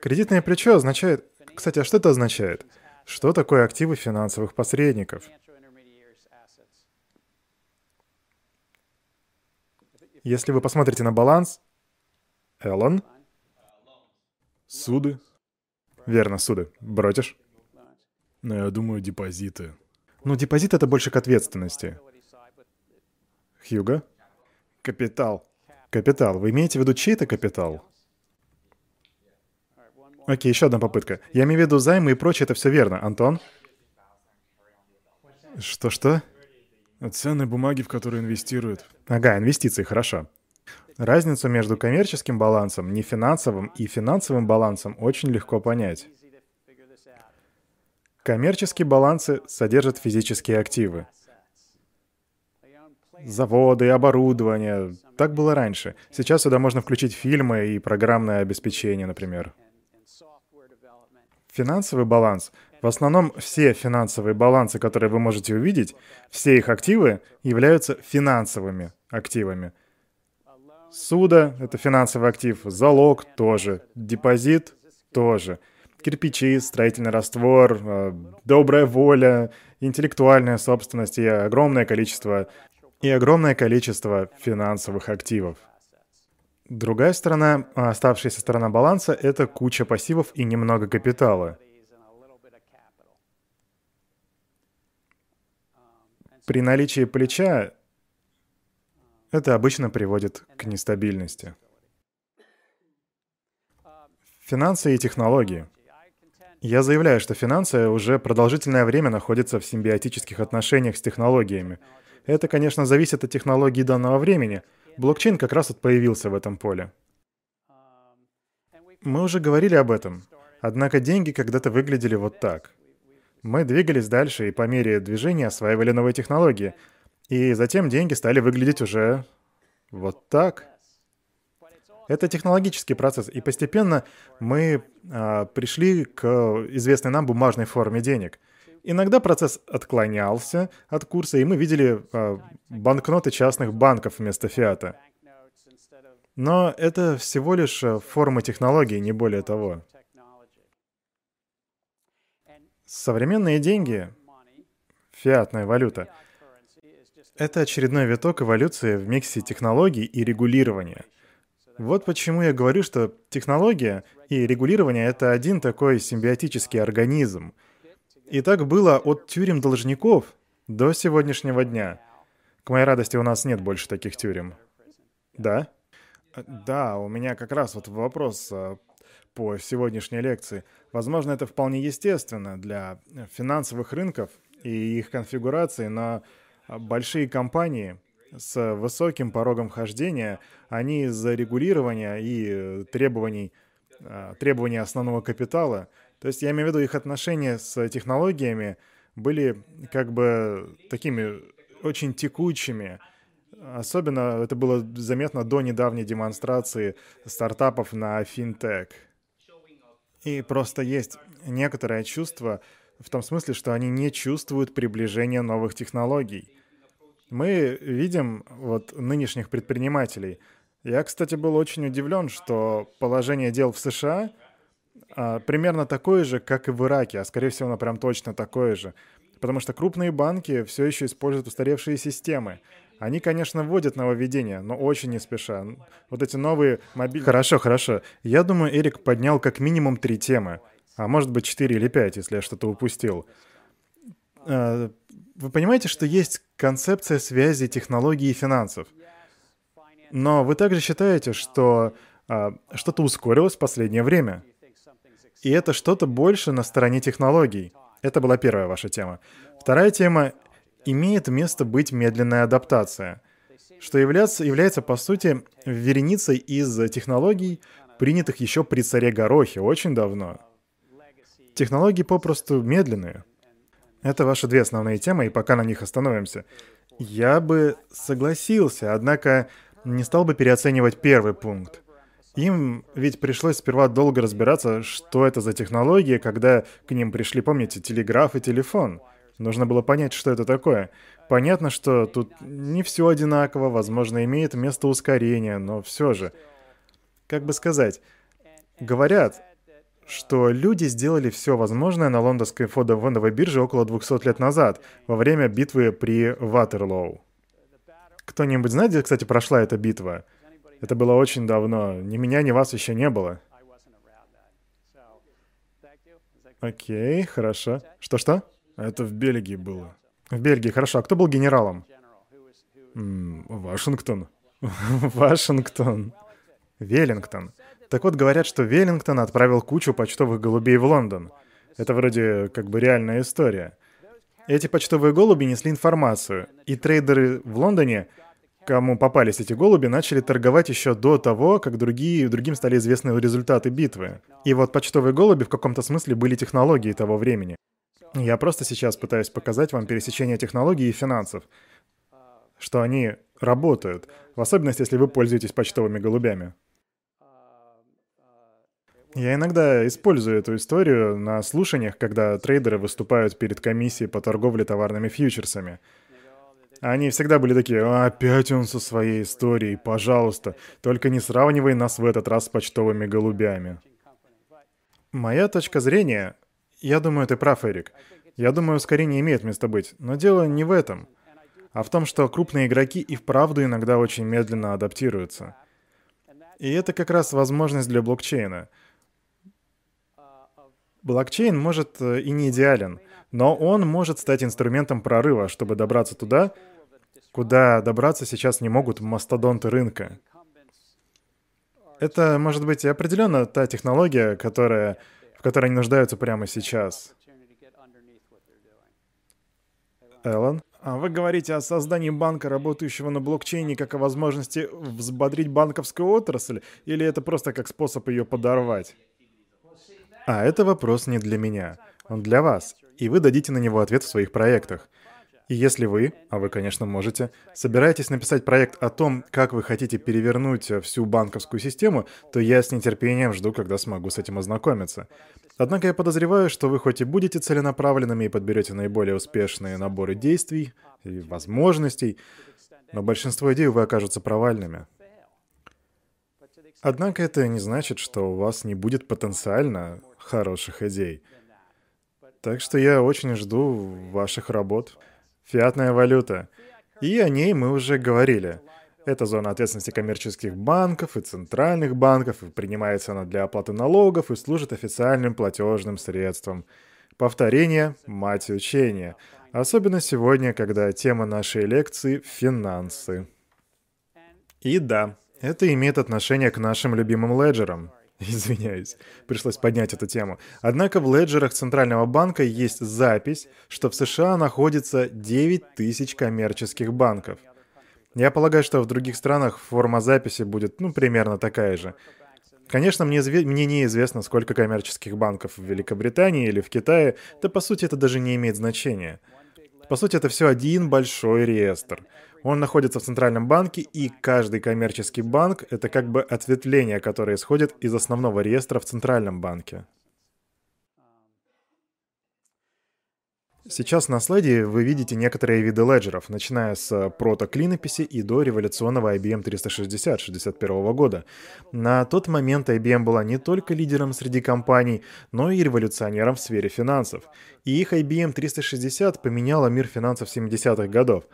Кредитное плечо означает... Кстати, а что это означает? Что такое активы финансовых посредников? Если вы посмотрите на баланс, Эллен. Суды. Верно, суды. Бротишь? Но я думаю, депозиты. Ну, депозит — это больше к ответственности. Хьюга? Капитал. Капитал. Вы имеете в виду чей-то капитал? Окей, еще одна попытка. Я имею в виду займы и прочее, это все верно. Антон? Что-что? Ценные бумаги, в которые инвестируют. Ага, инвестиции, хорошо. Разницу между коммерческим балансом, нефинансовым и финансовым балансом очень легко понять. Коммерческие балансы содержат физические активы. Заводы, оборудование. Так было раньше. Сейчас сюда можно включить фильмы и программное обеспечение, например. Финансовый баланс в основном все финансовые балансы, которые вы можете увидеть, все их активы являются финансовыми активами. Суда — это финансовый актив, залог — тоже, депозит — тоже, кирпичи, строительный раствор, э, добрая воля, интеллектуальная собственность и огромное количество, и огромное количество финансовых активов. Другая сторона, оставшаяся сторона баланса — это куча пассивов и немного капитала — При наличии плеча это обычно приводит к нестабильности. Финансы и технологии. Я заявляю, что финансы уже продолжительное время находятся в симбиотических отношениях с технологиями. Это, конечно, зависит от технологии данного времени. Блокчейн как раз вот появился в этом поле. Мы уже говорили об этом. Однако деньги когда-то выглядели вот так. Мы двигались дальше и по мере движения осваивали новые технологии. И затем деньги стали выглядеть уже вот так. Это технологический процесс, и постепенно мы а, пришли к известной нам бумажной форме денег. Иногда процесс отклонялся от курса, и мы видели а, банкноты частных банков вместо фиата. Но это всего лишь а, форма технологии, не более того. Современные деньги, фиатная валюта, это очередной виток эволюции в миксе технологий и регулирования – вот почему я говорю, что технология и регулирование — это один такой симбиотический организм. И так было от тюрем должников до сегодняшнего дня. К моей радости, у нас нет больше таких тюрем. Да? Да, у меня как раз вот вопрос а, по сегодняшней лекции. Возможно, это вполне естественно для финансовых рынков и их конфигурации, но большие компании — с высоким порогом хождения, они из-за регулирования и требований, а, требований основного капитала, то есть я имею в виду их отношения с технологиями, были как бы такими очень текучими. Особенно это было заметно до недавней демонстрации стартапов на финтех. И просто есть некоторое чувство в том смысле, что они не чувствуют приближения новых технологий. Мы видим вот нынешних предпринимателей. Я, кстати, был очень удивлен, что положение дел в США а, примерно такое же, как и в Ираке, а скорее всего, оно прям точно такое же. Потому что крупные банки все еще используют устаревшие системы. Они, конечно, вводят нововведения, но очень не спеша. Вот эти новые мобильные... Хорошо, хорошо. Я думаю, Эрик поднял как минимум три темы. А может быть, четыре или пять, если я что-то упустил. Вы понимаете, что есть концепция связи технологий и финансов. Но вы также считаете, что а, что-то ускорилось в последнее время. И это что-то больше на стороне технологий. Это была первая ваша тема. Вторая тема — имеет место быть медленная адаптация, что является, является по сути, вереницей из технологий, принятых еще при царе Горохе очень давно. Технологии попросту медленные. Это ваши две основные темы, и пока на них остановимся. Я бы согласился, однако не стал бы переоценивать первый пункт. Им ведь пришлось сперва долго разбираться, что это за технологии, когда к ним пришли, помните, телеграф и телефон. Нужно было понять, что это такое. Понятно, что тут не все одинаково, возможно, имеет место ускорение, но все же. Как бы сказать, говорят, что люди сделали все возможное на лондонской фондовой бирже около 200 лет назад, во время битвы при Ватерлоу. Кто-нибудь знает, где, кстати, прошла эта битва? Это было очень давно. Ни меня, ни вас еще не было. Окей, хорошо. Что-что? Это в Бельгии было. В Бельгии, хорошо. А кто был генералом? М -м, Вашингтон. Вашингтон. Веллингтон. Так вот, говорят, что Веллингтон отправил кучу почтовых голубей в Лондон. Это вроде как бы реальная история. Эти почтовые голуби несли информацию, и трейдеры в Лондоне, кому попались эти голуби, начали торговать еще до того, как другие, другим стали известны результаты битвы. И вот почтовые голуби в каком-то смысле были технологией того времени. Я просто сейчас пытаюсь показать вам пересечение технологий и финансов, что они работают, в особенности, если вы пользуетесь почтовыми голубями. Я иногда использую эту историю на слушаниях, когда трейдеры выступают перед комиссией по торговле товарными фьючерсами. Они всегда были такие, опять он со своей историей, пожалуйста, только не сравнивай нас в этот раз с почтовыми голубями. Моя точка зрения, я думаю, ты прав, Эрик. Я думаю, ускорение имеет место быть, но дело не в этом, а в том, что крупные игроки и вправду иногда очень медленно адаптируются. И это как раз возможность для блокчейна — Блокчейн может э, и не идеален, но он может стать инструментом прорыва, чтобы добраться туда, куда добраться сейчас не могут мастодонты рынка. Это может быть определенно та технология, которая в которой они нуждаются прямо сейчас. Эллен? А вы говорите о создании банка, работающего на блокчейне, как о возможности взбодрить банковскую отрасль, или это просто как способ ее подорвать? А это вопрос не для меня, он для вас, и вы дадите на него ответ в своих проектах. И если вы, а вы, конечно, можете, собираетесь написать проект о том, как вы хотите перевернуть всю банковскую систему, то я с нетерпением жду, когда смогу с этим ознакомиться. Однако я подозреваю, что вы хоть и будете целенаправленными и подберете наиболее успешные наборы действий и возможностей, но большинство идей, вы окажутся провальными. Однако это не значит, что у вас не будет потенциально хороших идей. Так что я очень жду ваших работ. Фиатная валюта. И о ней мы уже говорили. Это зона ответственности коммерческих банков и центральных банков, и принимается она для оплаты налогов и служит официальным платежным средством. Повторение – мать учения. Особенно сегодня, когда тема нашей лекции – финансы. И да, это имеет отношение к нашим любимым леджерам. Извиняюсь, пришлось поднять эту тему. Однако в леджерах Центрального банка есть запись, что в США находится 9 тысяч коммерческих банков. Я полагаю, что в других странах форма записи будет, ну, примерно такая же. Конечно, мне, мне неизвестно, сколько коммерческих банков в Великобритании или в Китае, да по сути это даже не имеет значения. По сути, это все один большой реестр. Он находится в Центральном банке, и каждый коммерческий банк — это как бы ответвление, которое исходит из основного реестра в Центральном банке. Сейчас на слайде вы видите некоторые виды леджеров, начиная с прото-клинописи и до революционного IBM 360 61 года. На тот момент IBM была не только лидером среди компаний, но и революционером в сфере финансов. И их IBM 360 поменяла мир финансов 70-х годов.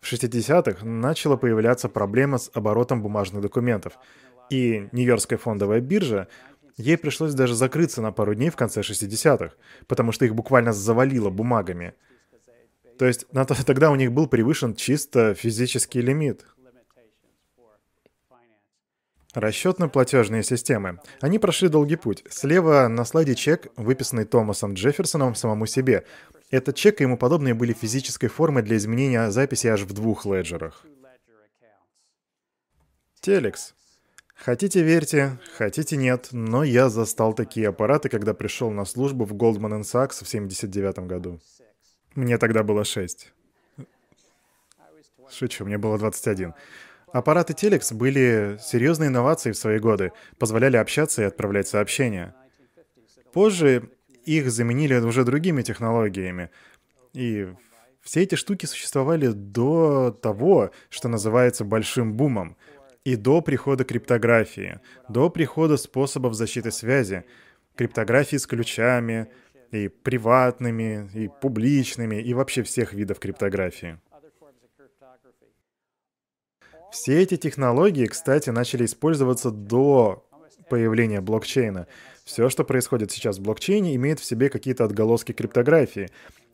В 60-х начала появляться проблема с оборотом бумажных документов. И Нью-Йоркская фондовая биржа Ей пришлось даже закрыться на пару дней в конце 60-х, потому что их буквально завалило бумагами. То есть на то, тогда у них был превышен чисто физический лимит. Расчетно-платежные системы. Они прошли долгий путь. Слева на слайде чек, выписанный Томасом Джефферсоном самому себе. Этот чек и ему подобные были физической формой для изменения записи аж в двух леджерах. Телекс. Хотите верьте, хотите нет, но я застал такие аппараты, когда пришел на службу в Goldman Sachs в 79 году. Мне тогда было 6. Шучу, мне было 21. Аппараты Telex были серьезной инновацией в свои годы, позволяли общаться и отправлять сообщения. Позже их заменили уже другими технологиями. И все эти штуки существовали до того, что называется большим бумом — и до прихода криптографии, до прихода способов защиты связи, криптографии с ключами, и приватными, и публичными, и вообще всех видов криптографии. Все эти технологии, кстати, начали использоваться до появления блокчейна. Все, что происходит сейчас в блокчейне, имеет в себе какие-то отголоски криптографии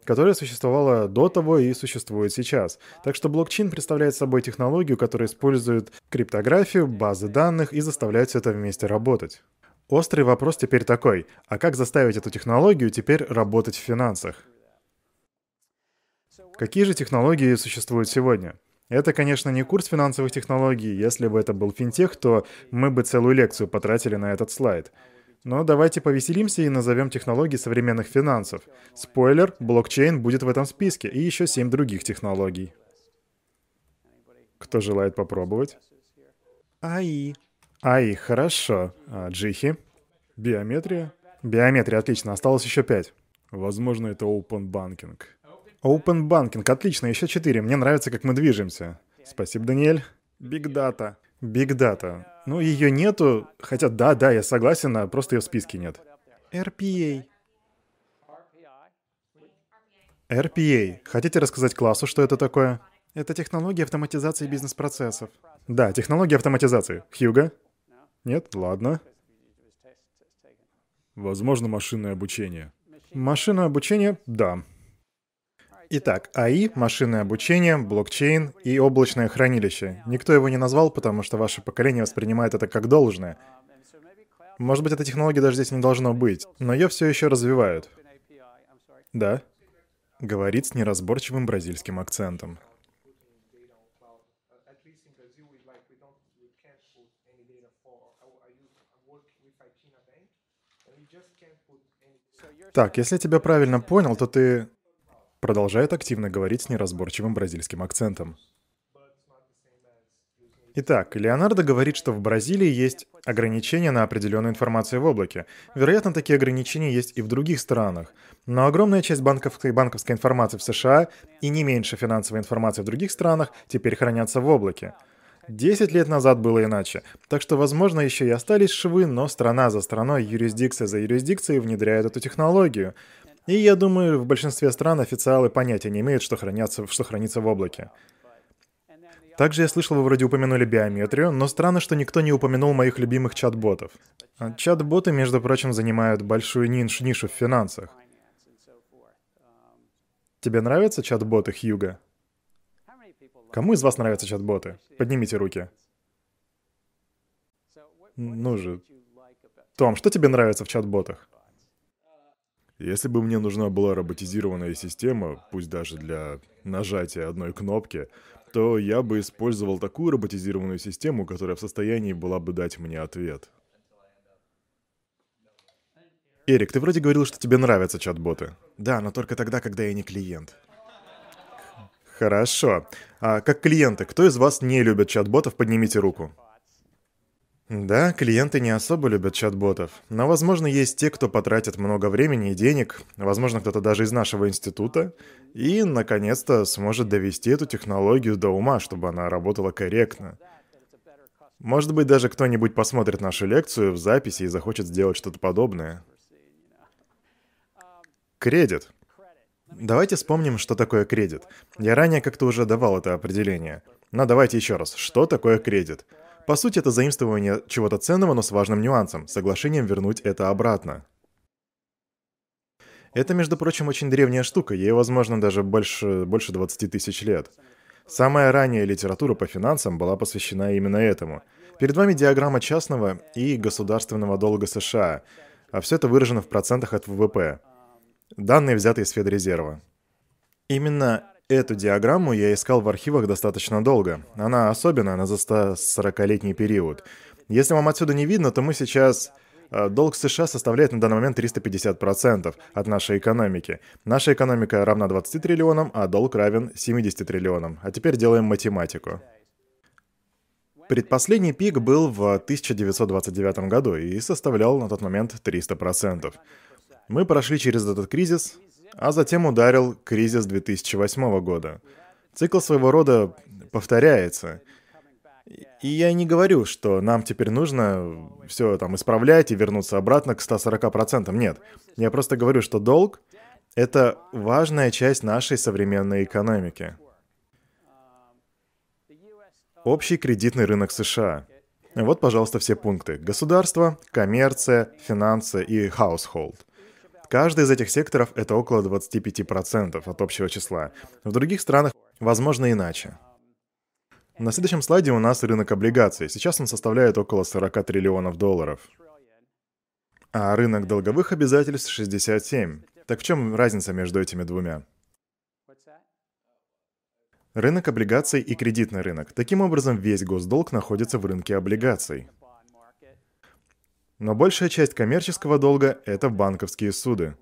которая существовала до того и существует сейчас. Так что блокчейн представляет собой технологию, которая использует криптографию, базы данных и заставляет все это вместе работать. Острый вопрос теперь такой, а как заставить эту технологию теперь работать в финансах? Какие же технологии существуют сегодня? Это, конечно, не курс финансовых технологий. Если бы это был финтех, то мы бы целую лекцию потратили на этот слайд. Но давайте повеселимся и назовем технологии современных финансов. Спойлер, блокчейн будет в этом списке и еще семь других технологий. Кто желает попробовать? АИ. АИ, хорошо. А Джихи? Биометрия? Биометрия, отлично. Осталось еще пять. Возможно, это Open Banking. Open Banking, отлично, еще четыре. Мне нравится, как мы движемся. Спасибо, Даниэль. Big Data. Big Data. Ну, ее нету, хотя да, да, я согласен, а просто ее в списке нет. RPA. RPA. Хотите рассказать классу, что это такое? Это технология автоматизации бизнес-процессов. Да, технология автоматизации. Хьюга? Нет? Ладно. Возможно, машинное обучение. Машинное обучение? Да. Итак, АИ, машинное обучение, блокчейн и облачное хранилище. Никто его не назвал, потому что ваше поколение воспринимает это как должное. Может быть, этой технологии даже здесь не должно быть, но ее все еще развивают. Да. Говорит с неразборчивым бразильским акцентом. Так, если я тебя правильно понял, то ты продолжает активно говорить с неразборчивым бразильским акцентом. Итак, Леонардо говорит, что в Бразилии есть ограничения на определенную информацию в облаке. Вероятно, такие ограничения есть и в других странах. Но огромная часть банковской, банковской информации в США и не меньше финансовой информации в других странах теперь хранятся в облаке. Десять лет назад было иначе. Так что, возможно, еще и остались швы, но страна за страной, юрисдикция за юрисдикцией внедряет эту технологию. И я думаю, в большинстве стран официалы понятия не имеют, что, хранятся, что хранится в облаке. Также я слышал, вы вроде упомянули биометрию, но странно, что никто не упомянул моих любимых чат-ботов. А чат-боты, между прочим, занимают большую нишу, нишу в финансах. Тебе нравятся чат-боты, Хьюга? Кому из вас нравятся чат-боты? Поднимите руки. Ну же. Том, что тебе нравится в чат-ботах? Если бы мне нужна была роботизированная система, пусть даже для нажатия одной кнопки, то я бы использовал такую роботизированную систему, которая в состоянии была бы дать мне ответ. Эрик, ты вроде говорил, что тебе нравятся чат-боты. Да, но только тогда, когда я не клиент. Хорошо. А как клиенты, кто из вас не любит чат-ботов, поднимите руку. Да, клиенты не особо любят чат-ботов, но, возможно, есть те, кто потратит много времени и денег, возможно, кто-то даже из нашего института, и, наконец-то, сможет довести эту технологию до ума, чтобы она работала корректно. Может быть, даже кто-нибудь посмотрит нашу лекцию в записи и захочет сделать что-то подобное. Кредит. Давайте вспомним, что такое кредит. Я ранее как-то уже давал это определение. Но давайте еще раз. Что такое кредит? По сути, это заимствование чего-то ценного, но с важным нюансом, соглашением вернуть это обратно. Это, между прочим, очень древняя штука, ей, возможно, даже больше, больше 20 тысяч лет. Самая ранняя литература по финансам была посвящена именно этому. Перед вами диаграмма частного и государственного долга США, а все это выражено в процентах от ВВП. Данные взяты из Федрезерва. Именно Эту диаграмму я искал в архивах достаточно долго. Она особенная, она за 140-летний период. Если вам отсюда не видно, то мы сейчас... Э, долг США составляет на данный момент 350% от нашей экономики. Наша экономика равна 20 триллионам, а долг равен 70 триллионам. А теперь делаем математику. Предпоследний пик был в 1929 году и составлял на тот момент 300%. Мы прошли через этот кризис, а затем ударил кризис 2008 года. Цикл своего рода повторяется. И я не говорю, что нам теперь нужно все там исправлять и вернуться обратно к 140%. Нет. Я просто говорю, что долг — это важная часть нашей современной экономики. Общий кредитный рынок США. Вот, пожалуйста, все пункты. Государство, коммерция, финансы и household. Каждый из этих секторов — это около 25% от общего числа. В других странах, возможно, иначе. На следующем слайде у нас рынок облигаций. Сейчас он составляет около 40 триллионов долларов. А рынок долговых обязательств 67. Так в чем разница между этими двумя? Рынок облигаций и кредитный рынок. Таким образом, весь госдолг находится в рынке облигаций. Но большая часть коммерческого долга — это банковские суды.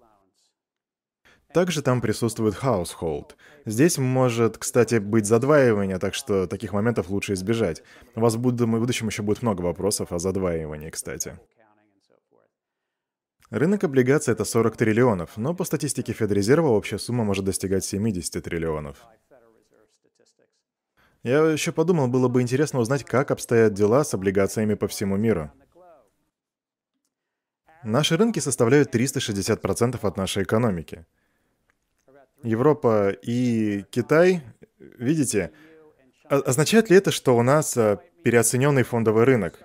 Также там присутствует household. Здесь может, кстати, быть задваивание, так что таких моментов лучше избежать. У вас в будущем еще будет много вопросов о задваивании, кстати. Рынок облигаций — это 40 триллионов, но по статистике Федрезерва общая сумма может достигать 70 триллионов. Я еще подумал, было бы интересно узнать, как обстоят дела с облигациями по всему миру. Наши рынки составляют 360% от нашей экономики. Европа и Китай, видите, означает ли это, что у нас э, переоцененный фондовый рынок?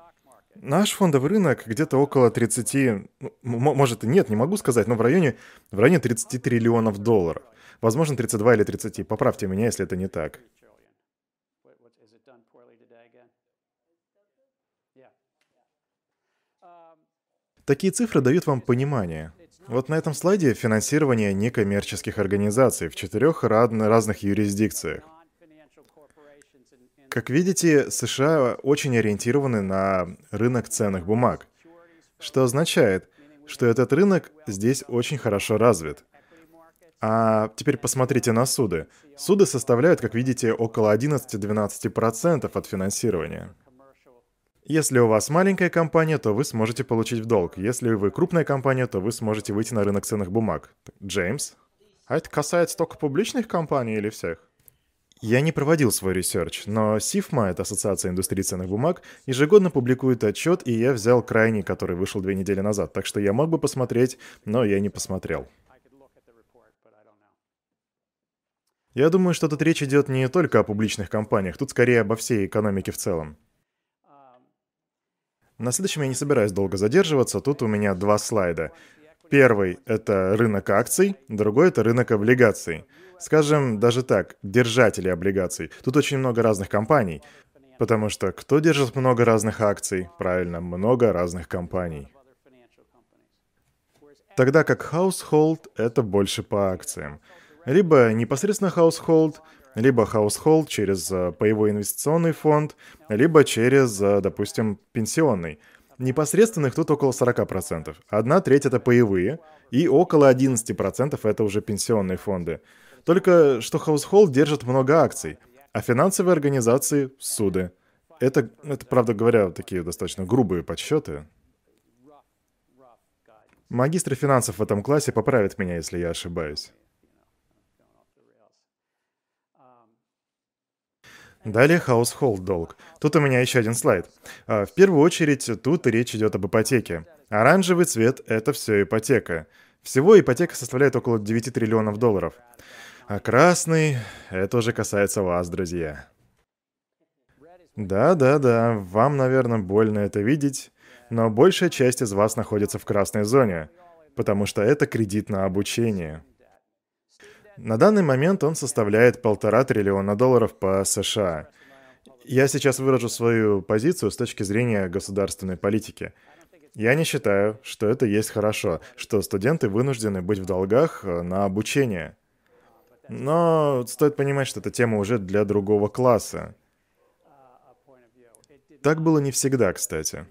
Наш фондовый рынок где-то около 30, ну, может нет, не могу сказать, но в районе, в районе 30 триллионов долларов. Возможно, 32 или 30. Поправьте меня, если это не так. Такие цифры дают вам понимание. Вот на этом слайде финансирование некоммерческих организаций в четырех разных юрисдикциях. Как видите, США очень ориентированы на рынок ценных бумаг, что означает, что этот рынок здесь очень хорошо развит. А теперь посмотрите на суды. Суды составляют, как видите, около 11-12% от финансирования. Если у вас маленькая компания, то вы сможете получить в долг. Если вы крупная компания, то вы сможете выйти на рынок ценных бумаг. Джеймс? А это касается только публичных компаний или всех? Я не проводил свой research, но SIFMA, это Ассоциация индустрии ценных бумаг, ежегодно публикует отчет, и я взял крайний, который вышел две недели назад, так что я мог бы посмотреть, но я не посмотрел. Я думаю, что тут речь идет не только о публичных компаниях, тут скорее обо всей экономике в целом. На следующем я не собираюсь долго задерживаться, тут у меня два слайда. Первый — это рынок акций, другой — это рынок облигаций. Скажем даже так, держатели облигаций. Тут очень много разных компаний. Потому что кто держит много разных акций? Правильно, много разных компаний. Тогда как household — это больше по акциям. Либо непосредственно household, либо household через э, паевой инвестиционный фонд, либо через, э, допустим, пенсионный. Непосредственных тут около 40%. Одна треть — это паевые, и около 11% это уже пенсионные фонды. Только что Household держит много акций, а финансовые организации — суды. Это, это, правда говоря, такие достаточно грубые подсчеты. Магистры финансов в этом классе поправят меня, если я ошибаюсь. Далее household долг. Тут у меня еще один слайд. А, в первую очередь, тут речь идет об ипотеке. Оранжевый цвет — это все ипотека. Всего ипотека составляет около 9 триллионов долларов. А красный — это уже касается вас, друзья. Да-да-да, вам, наверное, больно это видеть, но большая часть из вас находится в красной зоне, потому что это кредит на обучение. На данный момент он составляет полтора триллиона долларов по США. Я сейчас выражу свою позицию с точки зрения государственной политики. Я не считаю, что это есть хорошо, что студенты вынуждены быть в долгах э, на обучение. Но стоит понимать, что эта тема уже для другого класса. Так было не всегда, кстати.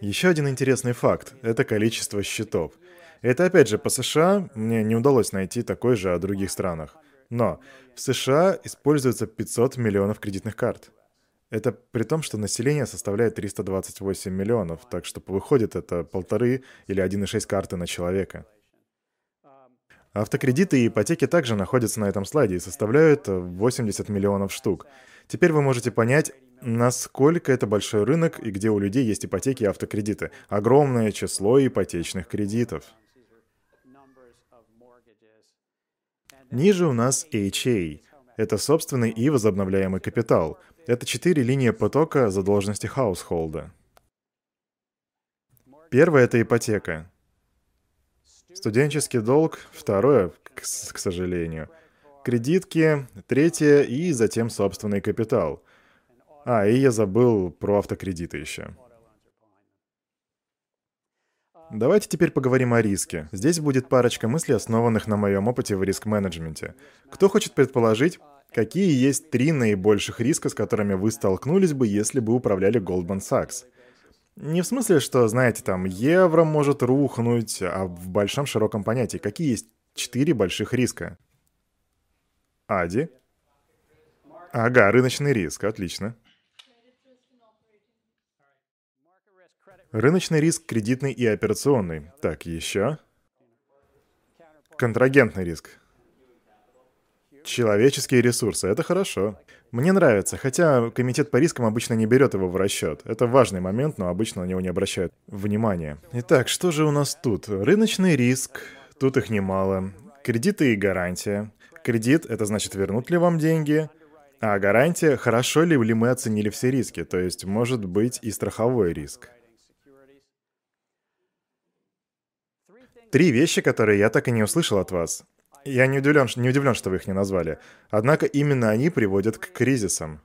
Еще один интересный факт — это количество счетов. Это опять же по США, мне не удалось найти такой же о других странах. Но в США используется 500 миллионов кредитных карт. Это при том, что население составляет 328 миллионов, так что выходит это полторы или 1,6 карты на человека. Автокредиты и ипотеки также находятся на этом слайде и составляют 80 миллионов штук. Теперь вы можете понять, насколько это большой рынок и где у людей есть ипотеки и автокредиты. Огромное число ипотечных кредитов. Ниже у нас HA. Это собственный и возобновляемый капитал. Это четыре линии потока задолженности хаусхолда. Первая — это ипотека. Студенческий долг. Второе, к, к сожалению. Кредитки. Третье и затем собственный капитал. А, и я забыл про автокредиты еще. Давайте теперь поговорим о риске. Здесь будет парочка мыслей, основанных на моем опыте в риск-менеджменте. Кто хочет предположить, какие есть три наибольших риска, с которыми вы столкнулись бы, если бы управляли Goldman Sachs? Не в смысле, что, знаете, там, евро может рухнуть, а в большом широком понятии. Какие есть четыре больших риска? Ади? Ага, рыночный риск, отлично. Рыночный риск кредитный и операционный. Так, еще. Контрагентный риск. Человеческие ресурсы. Это хорошо. Мне нравится, хотя комитет по рискам обычно не берет его в расчет. Это важный момент, но обычно на него не обращают внимания. Итак, что же у нас тут? Рыночный риск. Тут их немало. Кредиты и гарантия. Кредит — это значит, вернут ли вам деньги. А гарантия — хорошо ли, ли мы оценили все риски. То есть может быть и страховой риск. Три вещи, которые я так и не услышал от вас. Я не удивлен, не удивлен, что вы их не назвали. Однако именно они приводят к кризисам.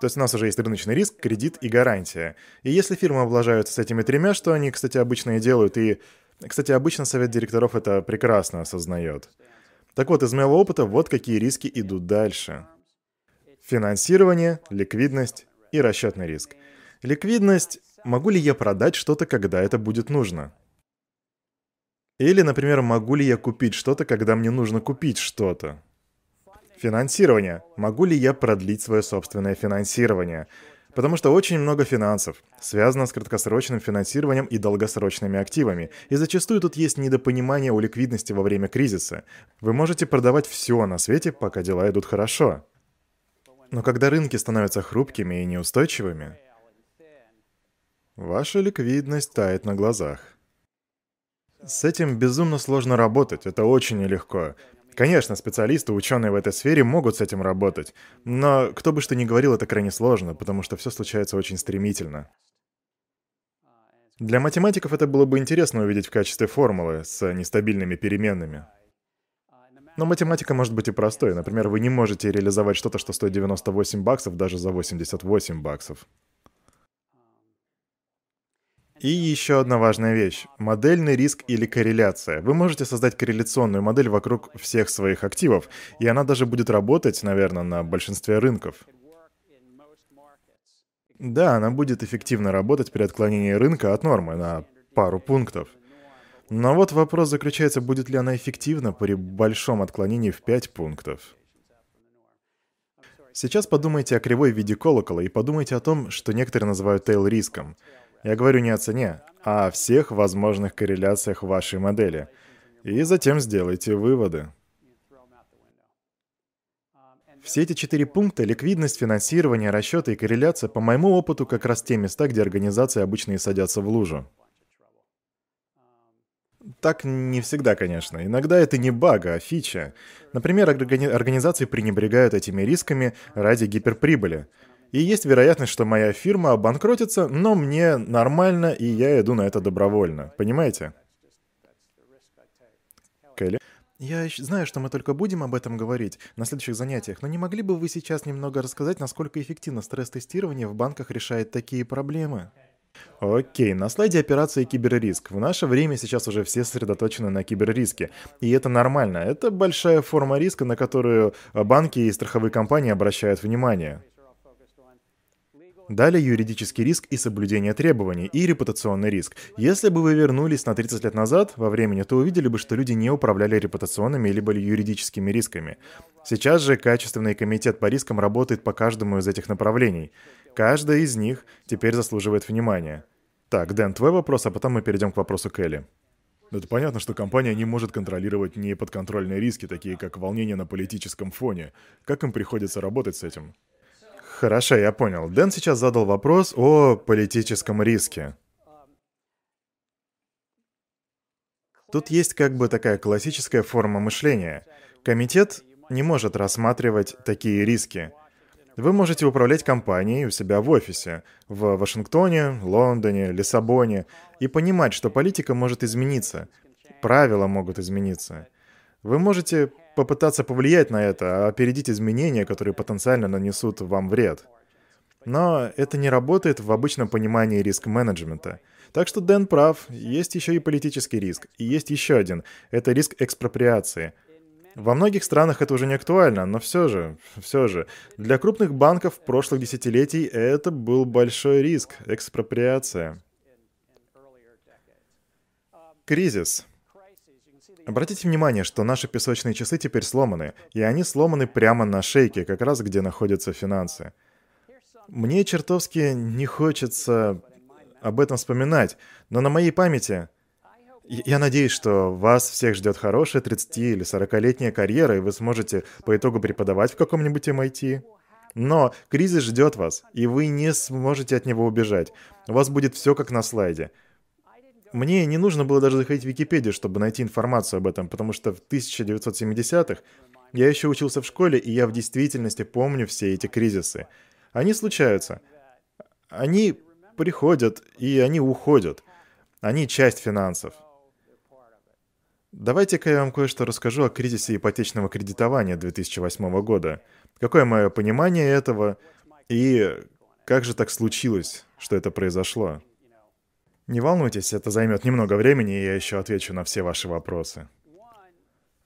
То есть у нас уже есть рыночный риск, кредит и гарантия. И если фирмы облажаются с этими тремя, что они, кстати, обычно и делают, и, кстати, обычно совет директоров это прекрасно осознает. Так вот, из моего опыта вот какие риски идут дальше. Финансирование, ликвидность и расчетный риск. Ликвидность – могу ли я продать что-то, когда это будет нужно? Или, например, могу ли я купить что-то, когда мне нужно купить что-то? Финансирование. Могу ли я продлить свое собственное финансирование? Потому что очень много финансов связано с краткосрочным финансированием и долгосрочными активами. И зачастую тут есть недопонимание у ликвидности во время кризиса. Вы можете продавать все на свете, пока дела идут хорошо. Но когда рынки становятся хрупкими и неустойчивыми, ваша ликвидность тает на глазах. С этим безумно сложно работать, это очень нелегко. Конечно, специалисты, ученые в этой сфере могут с этим работать, но кто бы что ни говорил, это крайне сложно, потому что все случается очень стремительно. Для математиков это было бы интересно увидеть в качестве формулы с нестабильными переменными. Но математика может быть и простой. Например, вы не можете реализовать что-то, что стоит 98 баксов даже за 88 баксов. И еще одна важная вещь. Модельный риск или корреляция. Вы можете создать корреляционную модель вокруг всех своих активов, и она даже будет работать, наверное, на большинстве рынков. Да, она будет эффективно работать при отклонении рынка от нормы на пару пунктов. Но вот вопрос заключается, будет ли она эффективна при большом отклонении в 5 пунктов. Сейчас подумайте о кривой в виде колокола и подумайте о том, что некоторые называют тейл-риском — я говорю не о цене, а о всех возможных корреляциях вашей модели. И затем сделайте выводы. Все эти четыре пункта — ликвидность, финансирование, расчеты и корреляция — по моему опыту как раз те места, где организации обычно и садятся в лужу. Так не всегда, конечно. Иногда это не баг, а фича. Например, организации пренебрегают этими рисками ради гиперприбыли. И есть вероятность, что моя фирма обанкротится, но мне нормально, и я иду на это добровольно. Понимаете? Келли? Я знаю, что мы только будем об этом говорить на следующих занятиях, но не могли бы вы сейчас немного рассказать, насколько эффективно стресс-тестирование в банках решает такие проблемы? Окей, на слайде операции киберриск. В наше время сейчас уже все сосредоточены на киберриске. И это нормально. Это большая форма риска, на которую банки и страховые компании обращают внимание. Далее юридический риск и соблюдение требований, и репутационный риск. Если бы вы вернулись на 30 лет назад во времени, то увидели бы, что люди не управляли репутационными либо юридическими рисками. Сейчас же качественный комитет по рискам работает по каждому из этих направлений. Каждая из них теперь заслуживает внимания. Так, Дэн, твой вопрос, а потом мы перейдем к вопросу Келли. Это понятно, что компания не может контролировать неподконтрольные риски, такие как волнение на политическом фоне. Как им приходится работать с этим? Хорошо, я понял. Дэн сейчас задал вопрос о политическом риске. Тут есть как бы такая классическая форма мышления. Комитет не может рассматривать такие риски. Вы можете управлять компанией у себя в офисе, в Вашингтоне, Лондоне, Лиссабоне, и понимать, что политика может измениться, правила могут измениться. Вы можете попытаться повлиять на это, опередить изменения, которые потенциально нанесут вам вред. Но это не работает в обычном понимании риск-менеджмента. Так что Дэн прав, есть еще и политический риск. И есть еще один. Это риск экспроприации. Во многих странах это уже не актуально, но все же, все же, для крупных банков прошлых десятилетий это был большой риск – экспроприация. Кризис. Обратите внимание, что наши песочные часы теперь сломаны, и они сломаны прямо на шейке, как раз где находятся финансы. Мне чертовски не хочется об этом вспоминать, но на моей памяти... Я надеюсь, что вас всех ждет хорошая 30 или 40-летняя карьера, и вы сможете по итогу преподавать в каком-нибудь MIT. Но кризис ждет вас, и вы не сможете от него убежать. У вас будет все как на слайде. Мне не нужно было даже заходить в Википедию, чтобы найти информацию об этом, потому что в 1970-х я еще учился в школе, и я в действительности помню все эти кризисы. Они случаются. Они приходят, и они уходят. Они часть финансов. Давайте-ка я вам кое-что расскажу о кризисе ипотечного кредитования 2008 года. Какое мое понимание этого? И как же так случилось, что это произошло? Не волнуйтесь, это займет немного времени, и я еще отвечу на все ваши вопросы.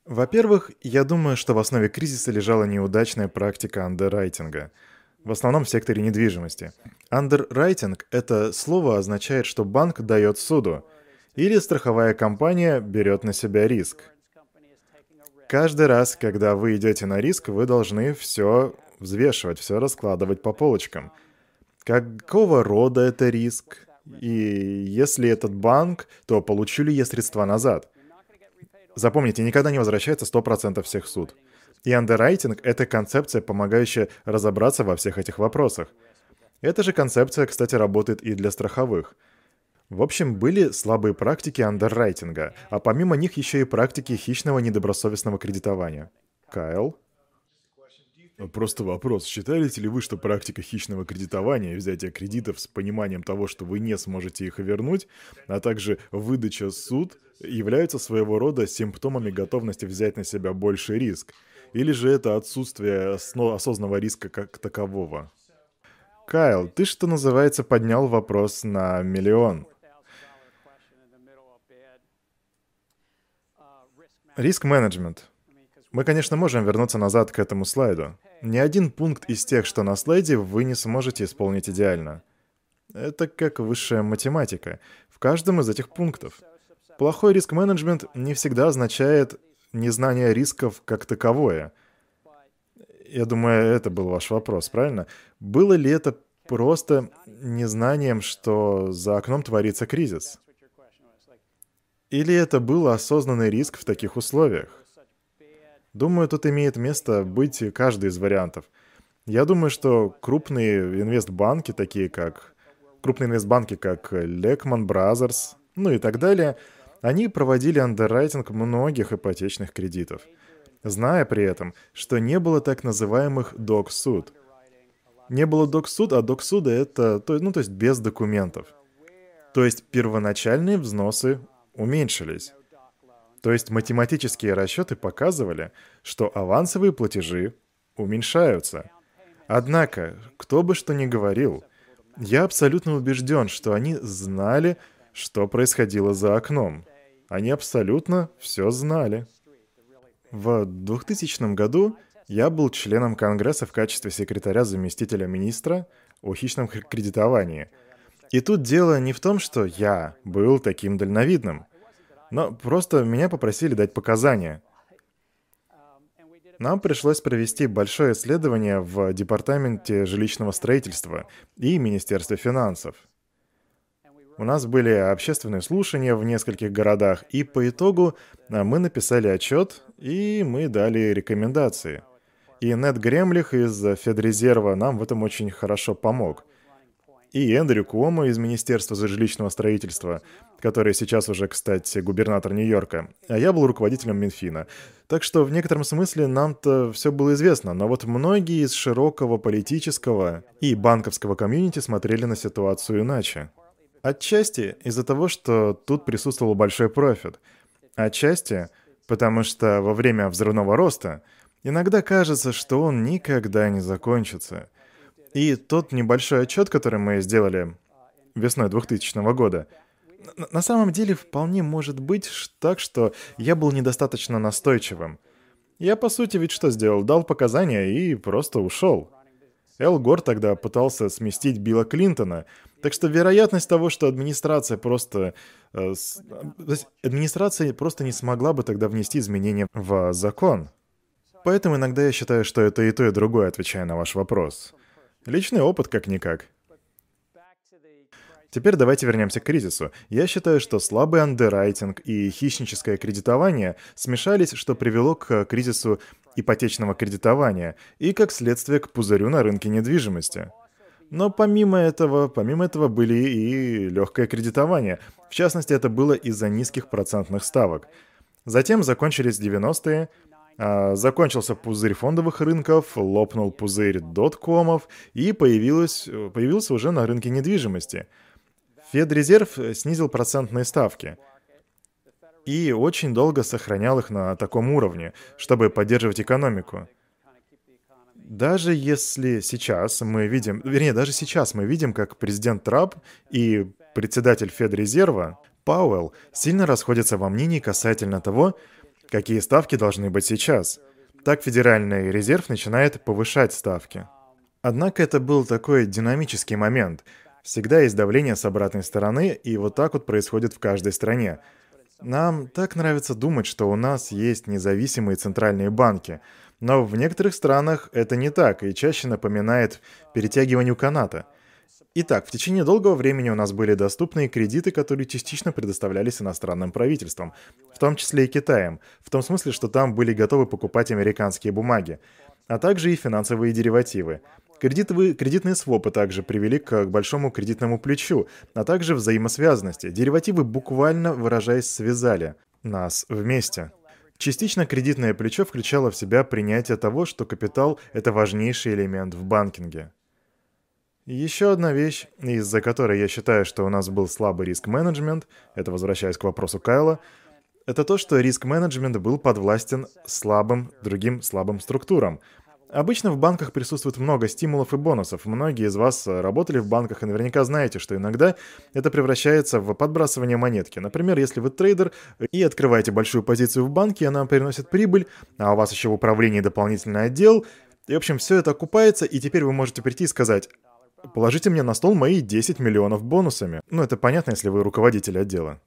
Во-первых, я думаю, что в основе кризиса лежала неудачная практика андеррайтинга, в основном в секторе недвижимости. Андеррайтинг — это слово означает, что банк дает суду, или страховая компания берет на себя риск. Каждый раз, когда вы идете на риск, вы должны все взвешивать, все раскладывать по полочкам. Какого рода это риск? И если этот банк, то получу ли я средства назад? Запомните, никогда не возвращается 100% всех суд. И андеррайтинг — это концепция, помогающая разобраться во всех этих вопросах. Эта же концепция, кстати, работает и для страховых. В общем, были слабые практики андеррайтинга, а помимо них еще и практики хищного недобросовестного кредитования. Кайл? Просто вопрос, считаете ли вы, что практика хищного кредитования взятия кредитов с пониманием того, что вы не сможете их вернуть, а также выдача суд являются своего рода симптомами готовности взять на себя больший риск? Или же это отсутствие осознанного риска как такового? Кайл, ты, что называется, поднял вопрос на миллион. Риск-менеджмент. Мы, конечно, можем вернуться назад к этому слайду. Ни один пункт из тех, что на слайде, вы не сможете исполнить идеально. Это как высшая математика. В каждом из этих пунктов. Плохой риск-менеджмент не всегда означает незнание рисков как таковое. Я думаю, это был ваш вопрос, правильно? Было ли это просто незнанием, что за окном творится кризис? Или это был осознанный риск в таких условиях? Думаю, тут имеет место быть каждый из вариантов. Я думаю, что крупные инвестбанки, такие как крупные инвестбанки, как Lehman Brothers, ну и так далее, они проводили андеррайтинг многих ипотечных кредитов, зная при этом, что не было так называемых док-суд. Не было док-суд, а док-суда это, то, ну, то есть без документов. То есть первоначальные взносы уменьшились. То есть математические расчеты показывали, что авансовые платежи уменьшаются. Однако, кто бы что ни говорил, я абсолютно убежден, что они знали, что происходило за окном. Они абсолютно все знали. В 2000 году я был членом Конгресса в качестве секретаря заместителя министра о хищном кредитовании. И тут дело не в том, что я был таким дальновидным – но просто меня попросили дать показания. Нам пришлось провести большое исследование в Департаменте жилищного строительства и Министерстве финансов. У нас были общественные слушания в нескольких городах, и по итогу а, мы написали отчет, и мы дали рекомендации. И Нед Гремлих из Федрезерва нам в этом очень хорошо помог и Эндрю Куомо из Министерства жилищного строительства, который сейчас уже, кстати, губернатор Нью-Йорка, а я был руководителем Минфина. Так что в некотором смысле нам-то все было известно, но вот многие из широкого политического и банковского комьюнити смотрели на ситуацию иначе. Отчасти из-за того, что тут присутствовал большой профит. Отчасти потому что во время взрывного роста иногда кажется, что он никогда не закончится – и тот небольшой отчет, который мы сделали весной 2000 года, на самом деле вполне может быть так, что я был недостаточно настойчивым. Я, по сути, ведь что сделал? Дал показания и просто ушел. Эл Гор тогда пытался сместить Билла Клинтона, так что вероятность того, что администрация просто... Э, с, администрация просто не смогла бы тогда внести изменения в закон. Поэтому иногда я считаю, что это и то, и другое, отвечая на ваш вопрос. Личный опыт как-никак. Теперь давайте вернемся к кризису. Я считаю, что слабый андеррайтинг и хищническое кредитование смешались, что привело к кризису ипотечного кредитования и, как следствие, к пузырю на рынке недвижимости. Но помимо этого, помимо этого были и легкое кредитование. В частности, это было из-за низких процентных ставок. Затем закончились 90-е, а, закончился пузырь фондовых рынков, лопнул пузырь доткомов и появилось, появился уже на рынке недвижимости. Федрезерв снизил процентные ставки и очень долго сохранял их на таком уровне, чтобы поддерживать экономику. Даже если сейчас мы видим, вернее, даже сейчас мы видим, как президент Трамп и председатель Федрезерва Пауэлл сильно расходятся во мнении касательно того, какие ставки должны быть сейчас. Так Федеральный резерв начинает повышать ставки. Однако это был такой динамический момент. Всегда есть давление с обратной стороны, и вот так вот происходит в каждой стране. Нам так нравится думать, что у нас есть независимые центральные банки, но в некоторых странах это не так и чаще напоминает перетягиванию каната. Итак, в течение долгого времени у нас были доступные кредиты, которые частично предоставлялись иностранным правительством, в том числе и Китаем, в том смысле, что там были готовы покупать американские бумаги, а также и финансовые деривативы. Кредитовые, кредитные свопы также привели к большому кредитному плечу, а также взаимосвязанности. Деривативы буквально выражаясь связали нас вместе. Частично кредитное плечо включало в себя принятие того, что капитал – это важнейший элемент в банкинге. Еще одна вещь, из-за которой я считаю, что у нас был слабый риск-менеджмент, это возвращаясь к вопросу Кайла, это то, что риск-менеджмент был подвластен слабым, другим слабым структурам – Обычно в банках присутствует много стимулов и бонусов. Многие из вас э, работали в банках и наверняка знаете, что иногда это превращается в подбрасывание монетки. Например, если вы трейдер и открываете большую позицию в банке, она приносит прибыль, а у вас еще в управлении дополнительный отдел, и, в общем, все это окупается, и теперь вы можете прийти и сказать, положите мне на стол мои 10 миллионов бонусами. Ну, это понятно, если вы руководитель отдела.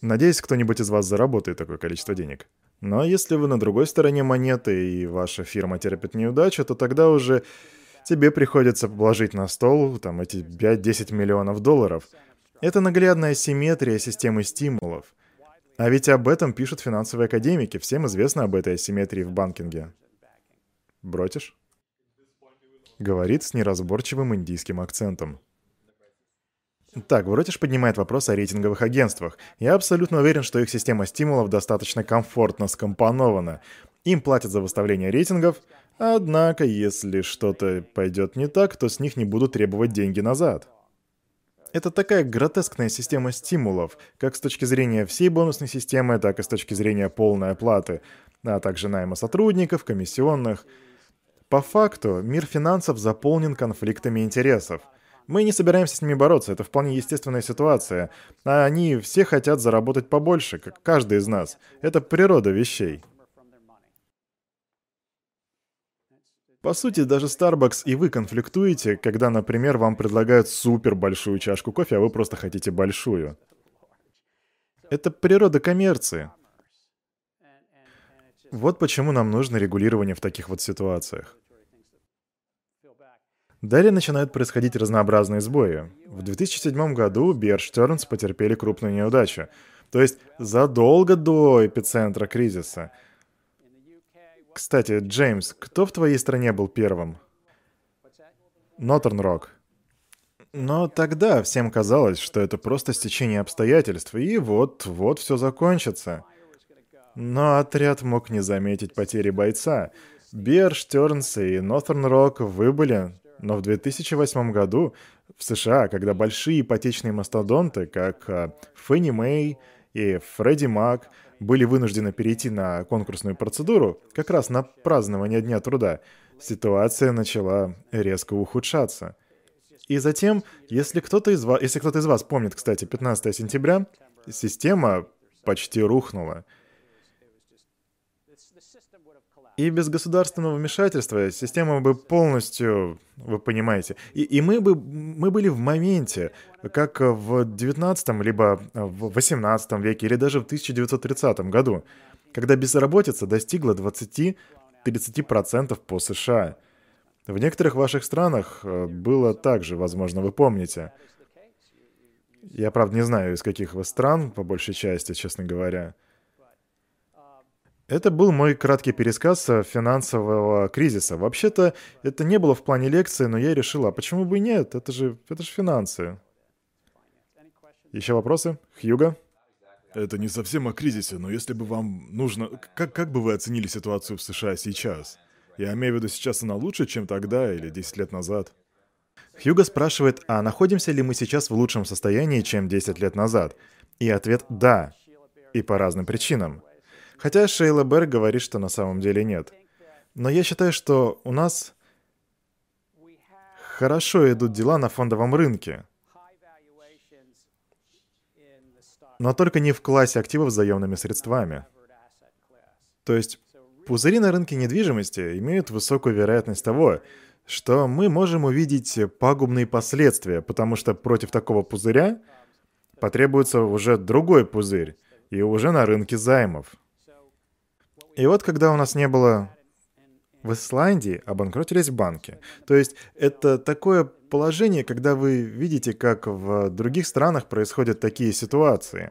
Надеюсь, кто-нибудь из вас заработает такое количество денег. Но если вы на другой стороне монеты и ваша фирма терпит неудачу, то тогда уже тебе приходится положить на стол там эти 5-10 миллионов долларов. Это наглядная симметрия системы стимулов. А ведь об этом пишут финансовые академики. Всем известно об этой асимметрии в банкинге. Бротишь? Говорит с неразборчивым индийским акцентом. Так, Воротиш поднимает вопрос о рейтинговых агентствах. Я абсолютно уверен, что их система стимулов достаточно комфортно скомпонована. Им платят за выставление рейтингов, однако, если что-то пойдет не так, то с них не будут требовать деньги назад. Это такая гротескная система стимулов, как с точки зрения всей бонусной системы, так и с точки зрения полной оплаты, а также найма сотрудников, комиссионных. По факту, мир финансов заполнен конфликтами интересов – мы не собираемся с ними бороться, это вполне естественная ситуация. А они все хотят заработать побольше, как каждый из нас. Это природа вещей. По сути, даже Starbucks и вы конфликтуете, когда, например, вам предлагают супер большую чашку кофе, а вы просто хотите большую. Это природа коммерции. Вот почему нам нужно регулирование в таких вот ситуациях. Далее начинают происходить разнообразные сбои. В 2007 году Stearns потерпели крупную неудачу. То есть задолго до эпицентра кризиса. Кстати, Джеймс, кто в твоей стране был первым? Нотерн Рок. Но тогда всем казалось, что это просто стечение обстоятельств, и вот-вот все закончится. Но отряд мог не заметить потери бойца. Бер, Штернс и Нотерн Рок выбыли но в 2008 году в США, когда большие ипотечные мастодонты, как э, Фенни Мэй и Фредди Мак, были вынуждены перейти на конкурсную процедуру, как раз на празднование Дня труда, ситуация начала резко ухудшаться. И затем, если кто-то из если кто-то из вас помнит, кстати, 15 сентября, система почти рухнула. И без государственного вмешательства система бы полностью, вы понимаете, и, и мы бы мы были в моменте, как в 19 либо в 18 веке, или даже в 1930 году, когда безработица достигла 20-30% по США. В некоторых ваших странах э, было так же, возможно, вы помните. Я, правда, не знаю, из каких вы стран, по большей части, честно говоря. Это был мой краткий пересказ финансового кризиса. Вообще-то это не было в плане лекции, но я решила, а почему бы и нет? Это же, это же финансы. Еще вопросы? Хьюга? Это не совсем о кризисе, но если бы вам нужно... Как, как бы вы оценили ситуацию в США сейчас? Я имею в виду, сейчас она лучше, чем тогда или 10 лет назад? Хьюга спрашивает, а находимся ли мы сейчас в лучшем состоянии, чем 10 лет назад? И ответ «да». И по разным причинам. Хотя Шейла Берг говорит, что на самом деле нет. Но я считаю, что у нас хорошо идут дела на фондовом рынке. Но только не в классе активов с заемными средствами. То есть пузыри на рынке недвижимости имеют высокую вероятность того, что мы можем увидеть пагубные последствия, потому что против такого пузыря потребуется уже другой пузырь, и уже на рынке займов. И вот когда у нас не было в Исландии обанкротились банки. То есть это такое положение, когда вы видите, как в других странах происходят такие ситуации.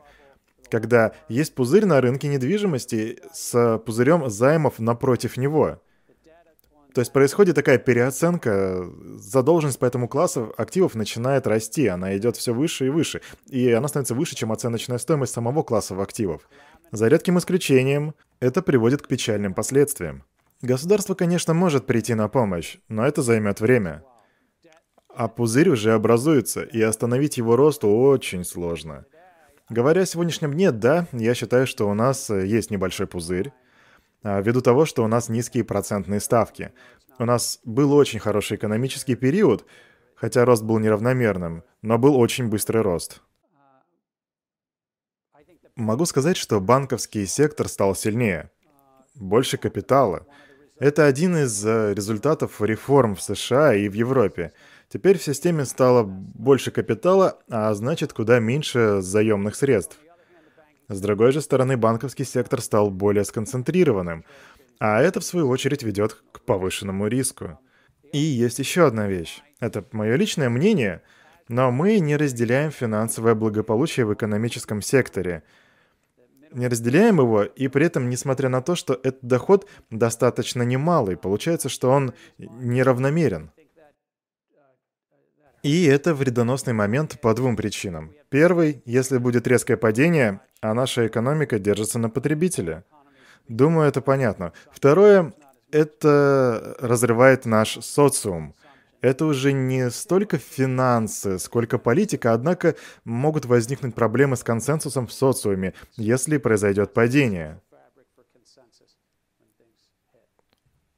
Когда есть пузырь на рынке недвижимости с пузырем займов напротив него. То есть происходит такая переоценка, задолженность по этому классу активов начинает расти, она идет все выше и выше, и она становится выше, чем оценочная стоимость самого класса активов. За редким исключением, это приводит к печальным последствиям. Государство, конечно, может прийти на помощь, но это займет время. А пузырь уже образуется, и остановить его рост очень сложно. Говоря о сегодняшнем дне, да, я считаю, что у нас э, есть небольшой пузырь, а, ввиду того, что у нас низкие процентные ставки. У нас был очень хороший экономический период, хотя рост был неравномерным, но был очень быстрый рост. Могу сказать, что банковский сектор стал сильнее. Больше капитала. Это один из э, результатов реформ в США и в Европе. Теперь в системе стало больше капитала, а значит куда меньше заемных средств. С другой же стороны, банковский сектор стал более сконцентрированным, а это в свою очередь ведет к повышенному риску. И есть еще одна вещь. Это мое личное мнение, но мы не разделяем финансовое благополучие в экономическом секторе – не разделяем его, и при этом, несмотря на то, что этот доход достаточно немалый, получается, что он неравномерен. И это вредоносный момент по двум причинам. Первый, если будет резкое падение, а наша экономика держится на потребителе. Думаю, это понятно. Второе, это разрывает наш социум это уже не столько финансы, сколько политика, однако могут возникнуть проблемы с консенсусом в социуме, если произойдет падение.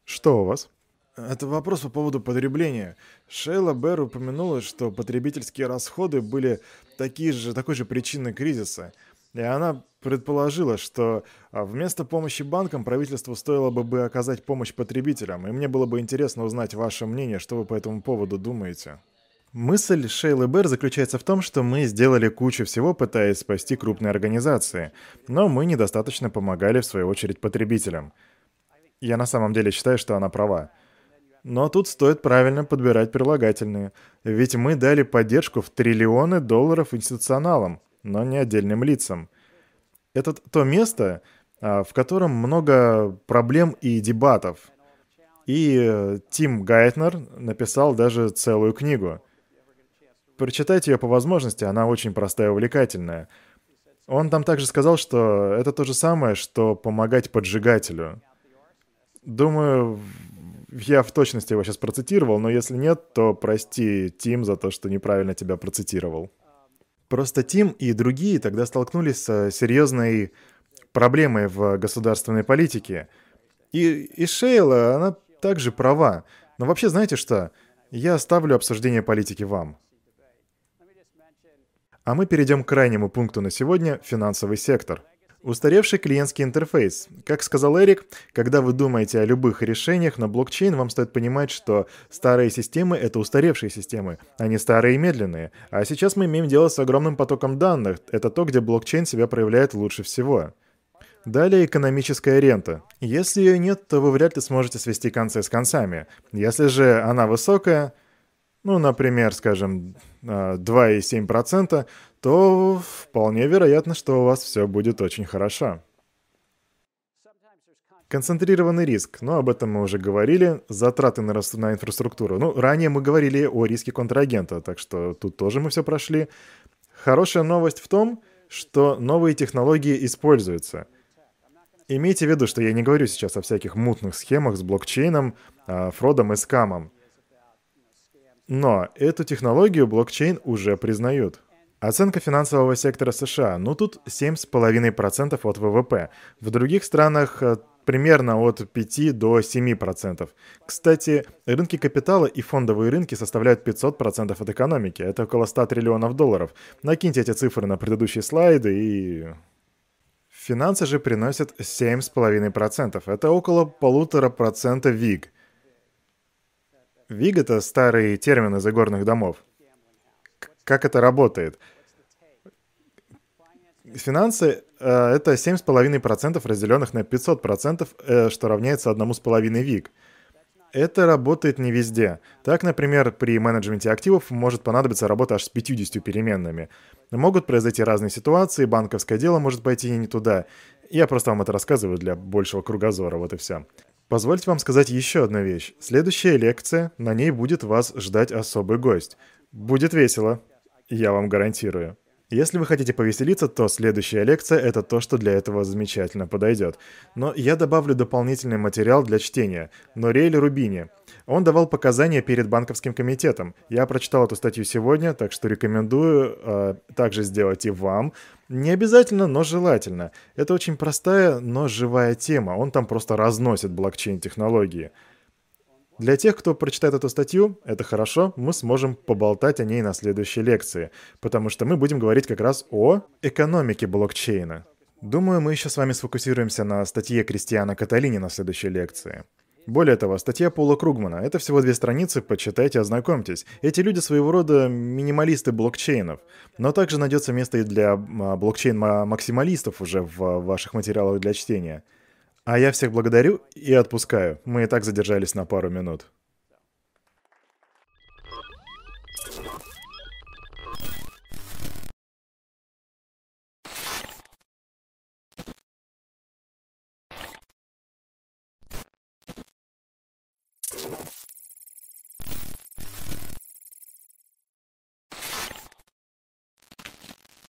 Что у вас? Это вопрос по поводу потребления. Шейла Берр упомянула, что потребительские расходы были такие же, такой же причиной кризиса – и она предположила, что а, вместо помощи банкам правительству стоило бы, оказать помощь потребителям. И мне было бы интересно узнать ваше мнение, что вы по этому поводу думаете. Мысль Шейлы Бэр заключается в том, что мы сделали кучу всего, пытаясь спасти крупные организации, но мы недостаточно помогали, в свою очередь, потребителям. Я на самом деле считаю, что она права. Но тут стоит правильно подбирать прилагательные, ведь мы дали поддержку в триллионы долларов институционалам, но не отдельным лицам. Это то место, а, в котором много проблем и дебатов. И э, Тим Гайтнер написал даже целую книгу. Прочитайте ее по возможности, она очень простая и увлекательная. Он там также сказал, что это то же самое, что помогать поджигателю. Думаю, я в точности его сейчас процитировал, но если нет, то прости, Тим, за то, что неправильно тебя процитировал. Просто Тим и другие тогда столкнулись с серьезной проблемой в государственной политике. И, и Шейла, она также права. Но вообще, знаете что? Я оставлю обсуждение политики вам. А мы перейдем к крайнему пункту на сегодня – финансовый сектор – Устаревший клиентский интерфейс. Как сказал Эрик, когда вы думаете о любых решениях на блокчейн, вам стоит понимать, что старые системы — это устаревшие системы, а не старые и медленные. А сейчас мы имеем дело с огромным потоком данных. Это то, где блокчейн себя проявляет лучше всего. Далее экономическая рента. Если ее нет, то вы вряд ли сможете свести концы с концами. Если же она высокая, ну, например, скажем, 2,7%, а, то вполне вероятно, что у вас все будет очень хорошо. Концентрированный риск, но об этом мы уже говорили, затраты на, на инфраструктуру. Ну, ранее мы говорили о риске контрагента, так что тут тоже мы все прошли. Хорошая новость в том, что новые технологии используются. Имейте в виду, что я не говорю сейчас о всяких мутных схемах с блокчейном, а, фродом и скамом. Но эту технологию блокчейн уже признают. Оценка финансового сектора США, ну тут 7,5% от ВВП. В других странах примерно от 5 до 7%. Кстати, рынки капитала и фондовые рынки составляют 500% от экономики. Это около 100 триллионов долларов. Накиньте эти цифры на предыдущие слайды и... Финансы же приносят 7,5%. Это около полутора процента ВИГ. ВИГ — это старый термин из игорных домов. Как это работает? Финансы э, — это 7,5% разделенных на 500%, э, что равняется 1,5 ВИГ. Это работает не везде. Так, например, при менеджменте активов может понадобиться работа аж с 50 переменными. Могут произойти разные ситуации, банковское дело может пойти не туда. Я просто вам это рассказываю для большего кругозора, вот и все. Позвольте вам сказать еще одну вещь. Следующая лекция, на ней будет вас ждать особый гость. Будет весело, я вам гарантирую. Если вы хотите повеселиться, то следующая лекция — это то, что для этого замечательно подойдет. Но я добавлю дополнительный материал для чтения. Нориэль Рубини. Он давал показания перед банковским комитетом. Я прочитал эту статью сегодня, так что рекомендую э, также сделать и вам. Не обязательно, но желательно. Это очень простая, но живая тема. Он там просто разносит блокчейн-технологии. Для тех, кто прочитает эту статью, это хорошо, мы сможем поболтать о ней на следующей лекции, потому что мы будем говорить как раз о экономике блокчейна. Думаю, мы еще с вами сфокусируемся на статье Кристиана Каталини на следующей лекции. Более того, статья Пола Кругмана. Это всего две страницы, почитайте, ознакомьтесь. Эти люди своего рода минималисты блокчейнов. Но также найдется место и для а, блокчейн-максималистов уже в ваших материалах для чтения. А я всех благодарю и отпускаю. Мы и так задержались на пару минут.